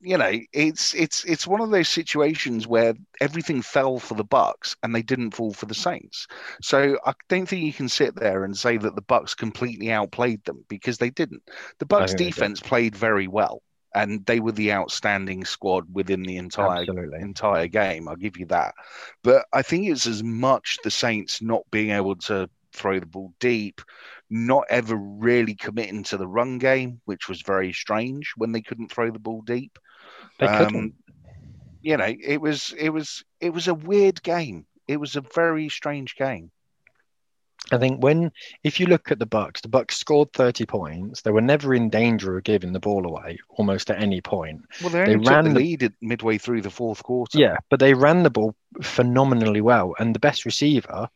you know, it's it's it's one of those situations where everything fell for the Bucks and they didn't fall for the Saints. So I don't think you can sit there and say that the Bucks completely outplayed them because they didn't. The Bucks think they did. defense played very well and they were the outstanding squad within the entire Absolutely. entire game. I'll give you that. But I think it's as much the Saints not being able to throw the ball deep, not ever really committing to the run game, which was very strange when they couldn't throw the ball deep. They Um, couldn't. You know, it was it was it was a weird game. It was a very strange game. I think when if you look at the Bucks, the Bucks scored 30 points. They were never in danger of giving the ball away almost at any point. Well, they They only ran the the- lead midway through the fourth quarter. Yeah, but they ran the ball phenomenally well. And the best receiver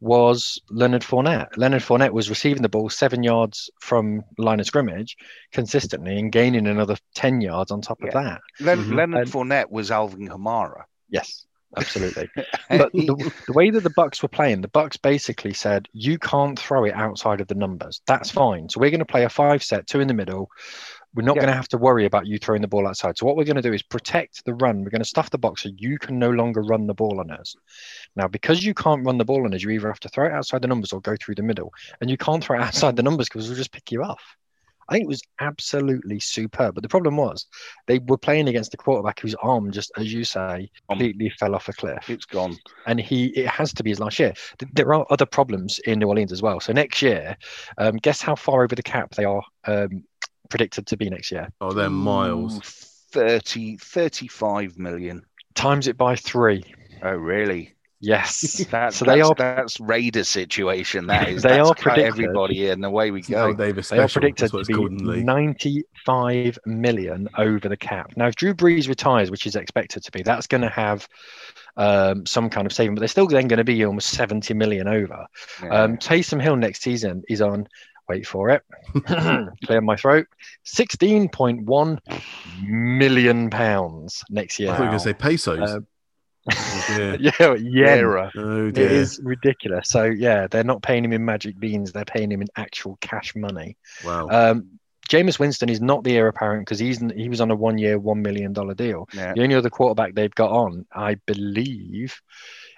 was Leonard Fournette. Leonard Fournette was receiving the ball seven yards from line of scrimmage consistently and gaining another 10 yards on top of Yeah. that. Len- Mhm. Leonard And- Fournette was Alvin Kamara. Yes, absolutely. but the, the way that the Bucks were playing, the Bucks basically said you can't throw it outside of the numbers. That's fine. So we're going to play a five set, two in the middle. We're not Yeah. going to have to worry about you throwing the ball outside. So what we're going to do is protect the run. We're going to stuff the box so you can no longer run the ball on us. Now, because you can't run the ball on us, you either have to throw it outside the numbers or go through the middle. And you can't throw it outside the numbers because we'll just pick you off. I think it was absolutely superb. But the problem was they were playing against a quarterback whose arm just, as you say, Um, completely fell off a cliff it's gone. and he it has to be his last year. There are other problems in New Orleans as well. So next year, um, guess how far over the cap they are um, predicted to be next year? Oh, they're miles. Ooh, 30, 35 million. Times it by three. Oh, really? Yes. That's, So they that's, are- that's Raider situation. That is. They That's are cut predicted- everybody in. way we go. Davis They are predicted to it's called in the be 95 million over the cap. Now, if Drew Brees retires, which is expected to be, that's going to have um, some kind of saving, but they're still then going to be almost 70 million over. Yeah. Um, Taysom Hill next season is on, wait for it, clear my throat, 16.1 million pounds next I year. thought you were going to say pesos. Um, oh, yeah, yeah. Era. Oh, It dear. is ridiculous. So yeah, they're not paying him in magic beans; they're paying him in actual cash money. Wow. Um, Jameis Winston is not the heir apparent because he's he was on a one-year, one million dollar deal. Yeah. The only other quarterback they've got on, I believe,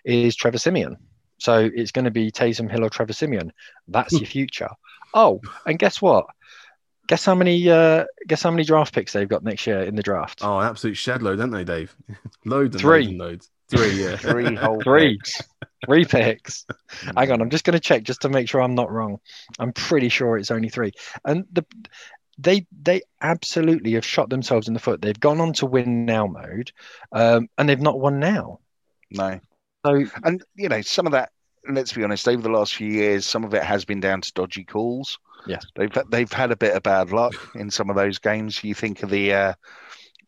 is Trevor Siemian. So it's going to be Taysom Hill or Trevor Siemian. That's your future. Oh, and guess what? Guess how many? Uh, guess how many draft picks they've got next year in the draft? Oh, absolute shed load, don't they, Dave? loads and Three. loads and loads. Three, yeah. Three whole Three. picks. Three picks. Hang on, I'm just going to check just to make sure I'm not wrong. I'm pretty sure it's only three. And the they they absolutely have shot themselves in the foot. They've gone on to win now mode, um, and they've not won now. No. So And you know, some of that. Let's be honest. Over the last few years, some of it has been down to dodgy calls. Yes. they've they've had a bit of bad luck in some of those games. You think of the. Uh,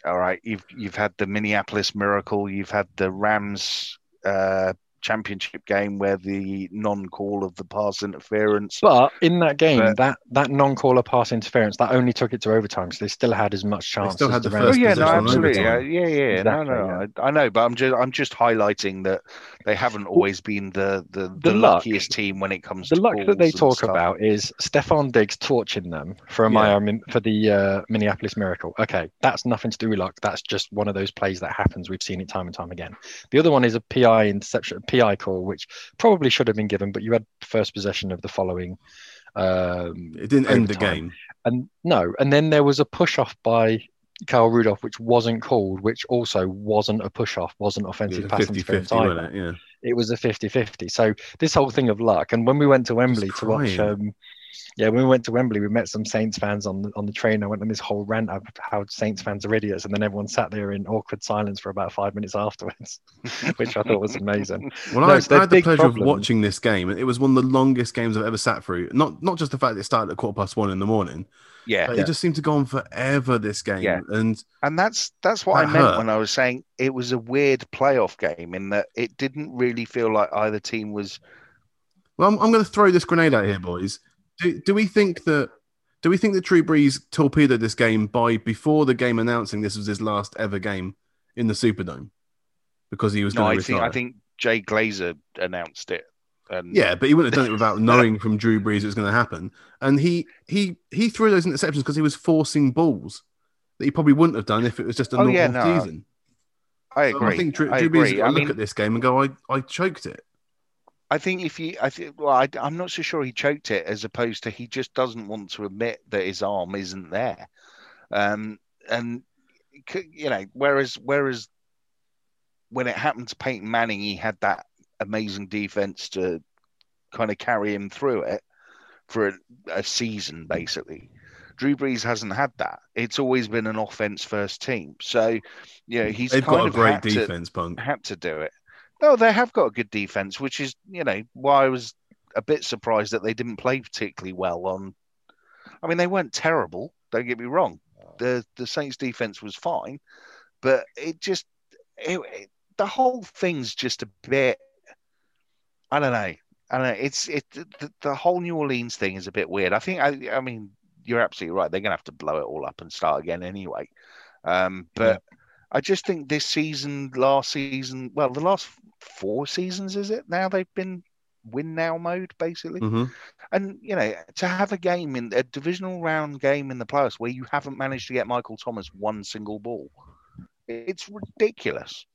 all right, you've you've had the Minneapolis Miracle. You've had the Rams uh, championship game where the non-call of the pass interference. But in that game, But- that that non-caller pass interference that only took it to overtime, so they still had as much chance. still as had the Rams first Oh yeah, no, absolutely, yeah, yeah, yeah. Exactly, no, no, I, I know, but I'm just, I'm just highlighting that they haven't always been the the, the, the luck- luckiest team when it comes to The to luck that they talk stuff. about is Stefon Diggs torching them for a Yeah. Miami for the uh, Minneapolis Miracle. Okay, that's nothing to do with luck. That's just one of those plays that happens. We've seen it time and time again. The other one is a PI interception, PI call, which probably should have been given, but you had first possession of the following. Um, It didn't end the game. and no, and then there was a push off by Kyle Rudolph, which wasn't called, which also wasn't a push off, wasn't offensive was pass 50 interference 50, either it? Yeah. it was a 50-50 so this whole thing of luck and when we went to wembley to watch um yeah when we went to wembley we met some saints fans on the on the train i went on this whole rant of how saints fans are idiots and then everyone sat there in awkward silence for about five minutes afterwards which i thought was amazing Well, No, I, I had the pleasure problem- of watching this game, and it was one of the longest games I've ever sat through. Not not just the fact that it started at quarter past one in the morning, Yeah, but it just seemed to go on forever. This game, Yeah. and and that's that's what That I meant hurt. when I was saying it was a weird playoff game in that it didn't really feel like either team was. well, I'm, I'm going to throw this grenade out here, boys. Do, do we think that? Do we think that Drew Brees torpedoed this game by before the game announcing this was his last ever game in the Superdome because he was No, I to think? I think Jay Glazer announced it. And Yeah, but he wouldn't have done it without knowing from Drew Brees it was going to happen. And he he he threw those interceptions because he was forcing balls that he probably wouldn't have done if it was just a Oh, normal yeah, no, season. I So. I think Drew, I Drew Brees agree. I look mean, at this game and go, I, I choked it. I think if you, I think, well, I, I'm not so sure he choked it as opposed to he just doesn't want to admit that his arm isn't there. Um, and you know, whereas whereas when it happened to Peyton Manning, he had that amazing defense to kind of carry him through it for a, a season, basically. Drew Brees hasn't had that. It's always been an offense first team. So, you know, he's They've kind got a of great had to- defense, punk. had to do it. No, they have got a good defense, which is, you know, why I was a bit surprised that they didn't play particularly well on. I mean, they weren't terrible. Don't get me wrong. The the Saints defense was fine, but it just it, it- the whole thing's just a bit. I don't know. and it's it the, the, whole New Orleans thing is a bit weird. I think I I mean you're absolutely right. They're going to have to blow it all up and start again anyway. Um, but yeah. I just think this season, last season, well, the last four seasons is it now they've been win now mode basically. Mm-hmm. And you know, to have a game in a divisional round game in the playoffs where you haven't managed to get Michael Thomas one single ball, it's ridiculous.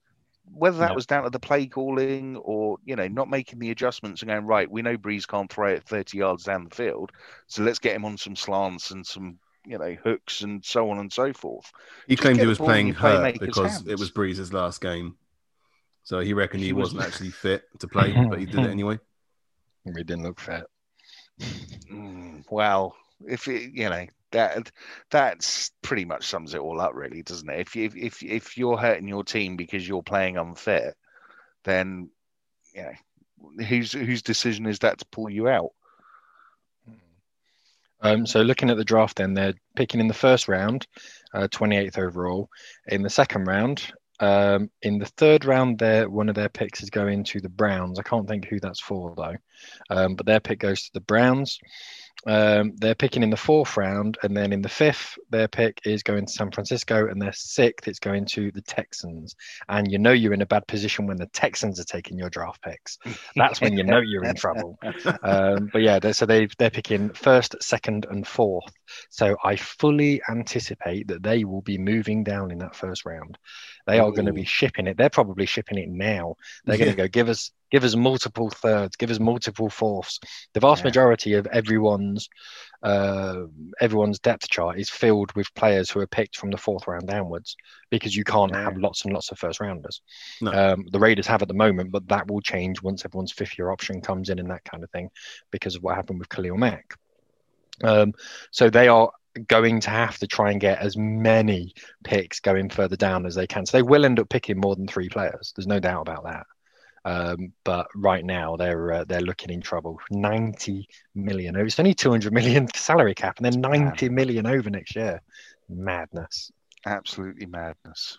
Whether that was down to the play calling or you know not making the adjustments and going right, we know Brees can't throw it thirty yards down the field, so let's get him on some slants and some you know hooks and so on and so forth. He Just claimed he was playing hurt because hands. it was Brees's last game, so he reckoned he, he wasn't actually fit to play, but he did it anyway. He didn't look fit. Mm, well, if it, you know that that's pretty much sums it all up, really, doesn't it? If you if if you're hurting your team because you're playing unfit, then you know whose whose decision is that to pull you out? Um, so looking at the draft, then they're picking in the first round, uh, 28th overall. In the second round, um, in the third round, there one of their picks is going to the Browns. I can't think who that's for though, um, but their pick goes to the Browns. Um, they're picking in the fourth round, and then in the fifth, their pick is going to San Francisco, and their sixth, it's going to the Texans. And you know you're in a bad position when the Texans are taking your draft picks. That's when you know you're in trouble. Um, but yeah, so they they're picking first, second, and fourth. So I fully anticipate that they will be moving down in that first round. They are going to be shipping it. They're probably shipping it now. They're going to go give us give us multiple thirds, give us multiple fourths. The vast yeah. majority of everyone's uh, everyone's depth chart is filled with players who are picked from the fourth round downwards because you can't yeah. have lots and lots of first rounders. No. Um, the Raiders have at the moment, but that will change once everyone's fifth year option comes in and that kind of thing because of what happened with Khalil Mack. Um, so they are going to have to try and get as many picks going further down as they can. So they will end up picking more than three players. There's no doubt about that. Um, but right now they're uh, they're looking in trouble. 90 million. It's only 200 million salary cap, and then 90 million over next year. Madness. Absolutely madness.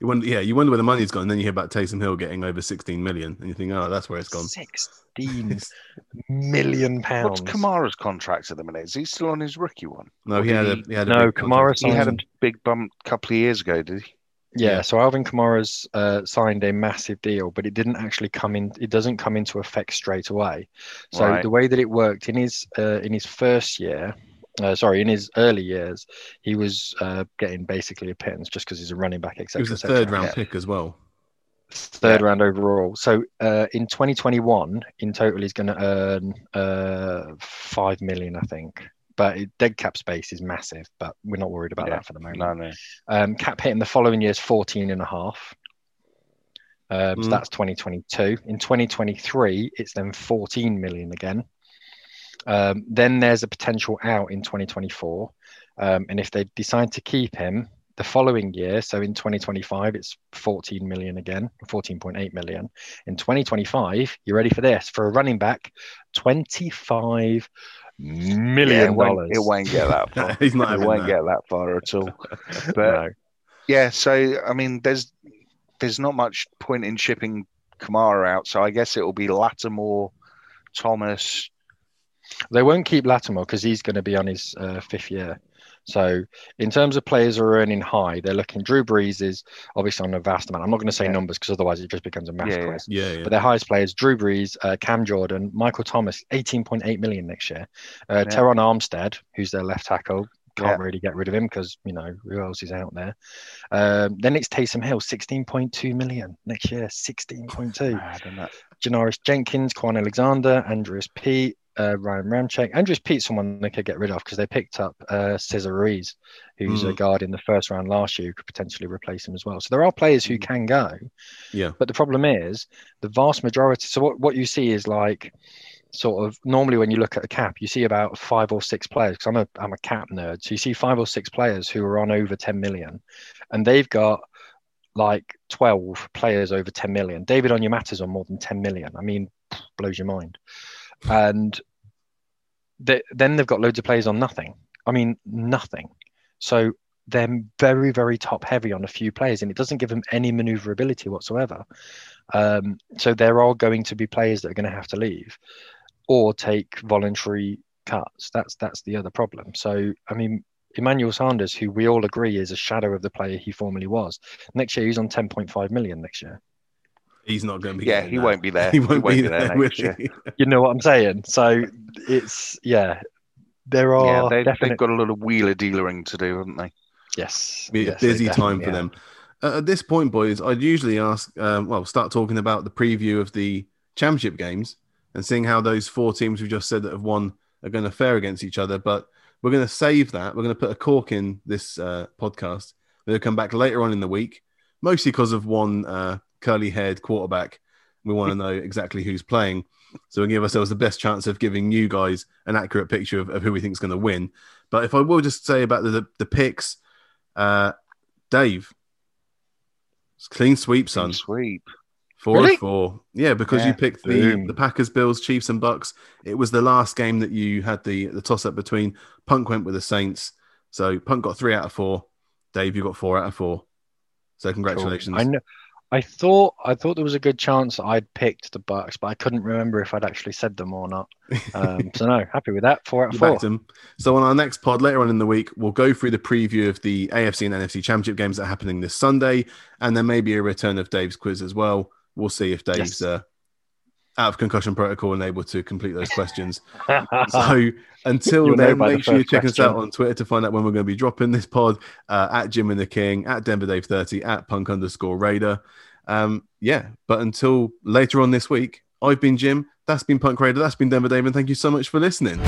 You wonder, yeah, you wonder where the money's gone. And then you hear about Taysom Hill getting over 16 million, and you think, oh, that's where it's gone. 16 million pounds. What's Kamara's contract at the minute? Is he still on his rookie one? No, he had, a, he had a no. Kamara he had a big bump a couple of years ago, did he? Yeah, yeah, so Alvin Kamara's uh, signed a massive deal, but it didn't actually come in. It doesn't come into effect straight away. So right. the way that it worked in his uh, in his first year, uh, sorry, in his early years, he was uh, getting basically a pittance just because he's a running back. Etc. He was a third round yeah. pick as well. Third yeah. round overall. So uh, in 2021, in total, he's going to earn uh, five million, I think but dead cap space is massive. But we're not worried about yeah. that for the moment. No, no. Um, cap hit in the following year is 14 and a half. Um, mm. So that's 2022. In 2023, it's then 14 million again. Um, then there's a potential out in 2024. Um, and if they decide to keep him the following year, so in 2025, it's 14 million again, 14.8 million. In 2025, you're ready for this? For a running back, 25 million dollars. Yeah, it, won't get that far. He's not. It won't that. get that far at all. But no. yeah, so I mean, there's there's not much point in shipping Kamara out. So I guess it will be Lattimore, Thomas. They won't keep Lattimore because he's going to be on his uh, fifth year. So in terms of players who are earning high, they're looking. Drew Brees is obviously on a vast amount. I'm not going to say yeah. numbers because otherwise it just becomes a math yeah, quiz. Yeah, yeah, But their highest players: Drew Brees, uh, Cam Jordan, Michael Thomas, 18.8 million next year. Uh, yeah. Terron Armstead, who's their left tackle, can't yeah. really get rid of him because you know who else is out there. Um, then it's Taysom Hill, 16.2 million next year, 16.2. Janoris Jenkins, Kwon Alexander, Andrus Peat, uh, Ryan Ramczyk. Andrus Peat's someone they could get rid of because they picked up uh, Cesar Ruiz, who's mm. a guard in the first round last year, who could potentially replace him as well. So there are players who hmm. can go. Yeah. But the problem is the vast majority. So what, what you see is like sort of normally when you look at a cap, you see about five or six players because I'm a I'm a cap nerd. So you see five or six players who are on over 10 million, and they've got like 12 players over 10 million. David Onyemata's on more than 10 million. I mean, blows your mind and they, then they've got loads of players on nothing. I mean, nothing. So they're very, very top heavy on a few players, and it doesn't give them any maneuverability whatsoever. Um, so there are going to be players that are going to have to leave or take voluntary cuts. That's that's the other problem. So I mean, Emmanuel Sanders, who we all agree is a shadow of the player he formerly was, next year he's on 10.5 million next year. He's not going to be. Yeah, he now. won't be there. He won't, He won't be, be there. there next year. You know what I'm saying? So it's yeah, there are yeah, they, definite they've got a lot of wheeler dealering to do, haven't they? yes, be a yes, busy time for have. them. Uh, at this point, boys, I'd usually ask, um, well, start talking about the preview of the championship games and seeing how those four teams we've just said that have won are going to fare against each other. But we're going to save that. We're going to put a cork in this uh, podcast. We'll come back later on in the week, mostly because of one uh, curly-haired quarterback. We want to know exactly who's playing, so we give ourselves the best chance of giving you guys an accurate picture of, of who we think is going to win. But if I will just say about the the, the picks, uh, Dave, it's clean sweep, son. Clean Sweep. Four Really? of four. Yeah, because you picked the, Boom. the Packers, Bills, Chiefs, and Bucks. It was the last game that you had the, the toss up between. Punk went with the Saints. So Punk got three out of four. Dave, you got four out of four. So congratulations. I know. I thought I thought there was a good chance I'd picked the Bucks, but I couldn't remember if I'd actually said them or not. Um, so no, happy with that. Four out You of four. So on our next pod later on in the week, we'll go through the preview of the AFC and NFC Championship games that are happening this Sunday, and there may be a return of Dave's quiz as well. We'll see if Dave's Yes. uh, out of concussion protocol and able to complete those questions. So until You'll then, by the make sure you check us out on Twitter to find out when we're going to be dropping this pod uh, at Jim and the King, at Denver Dave 30, at Punk underscore Raider. Um, yeah, but until later on this week, I've been Jim. That's been Punk Raider. That's been Denver Dave. And thank you so much for listening.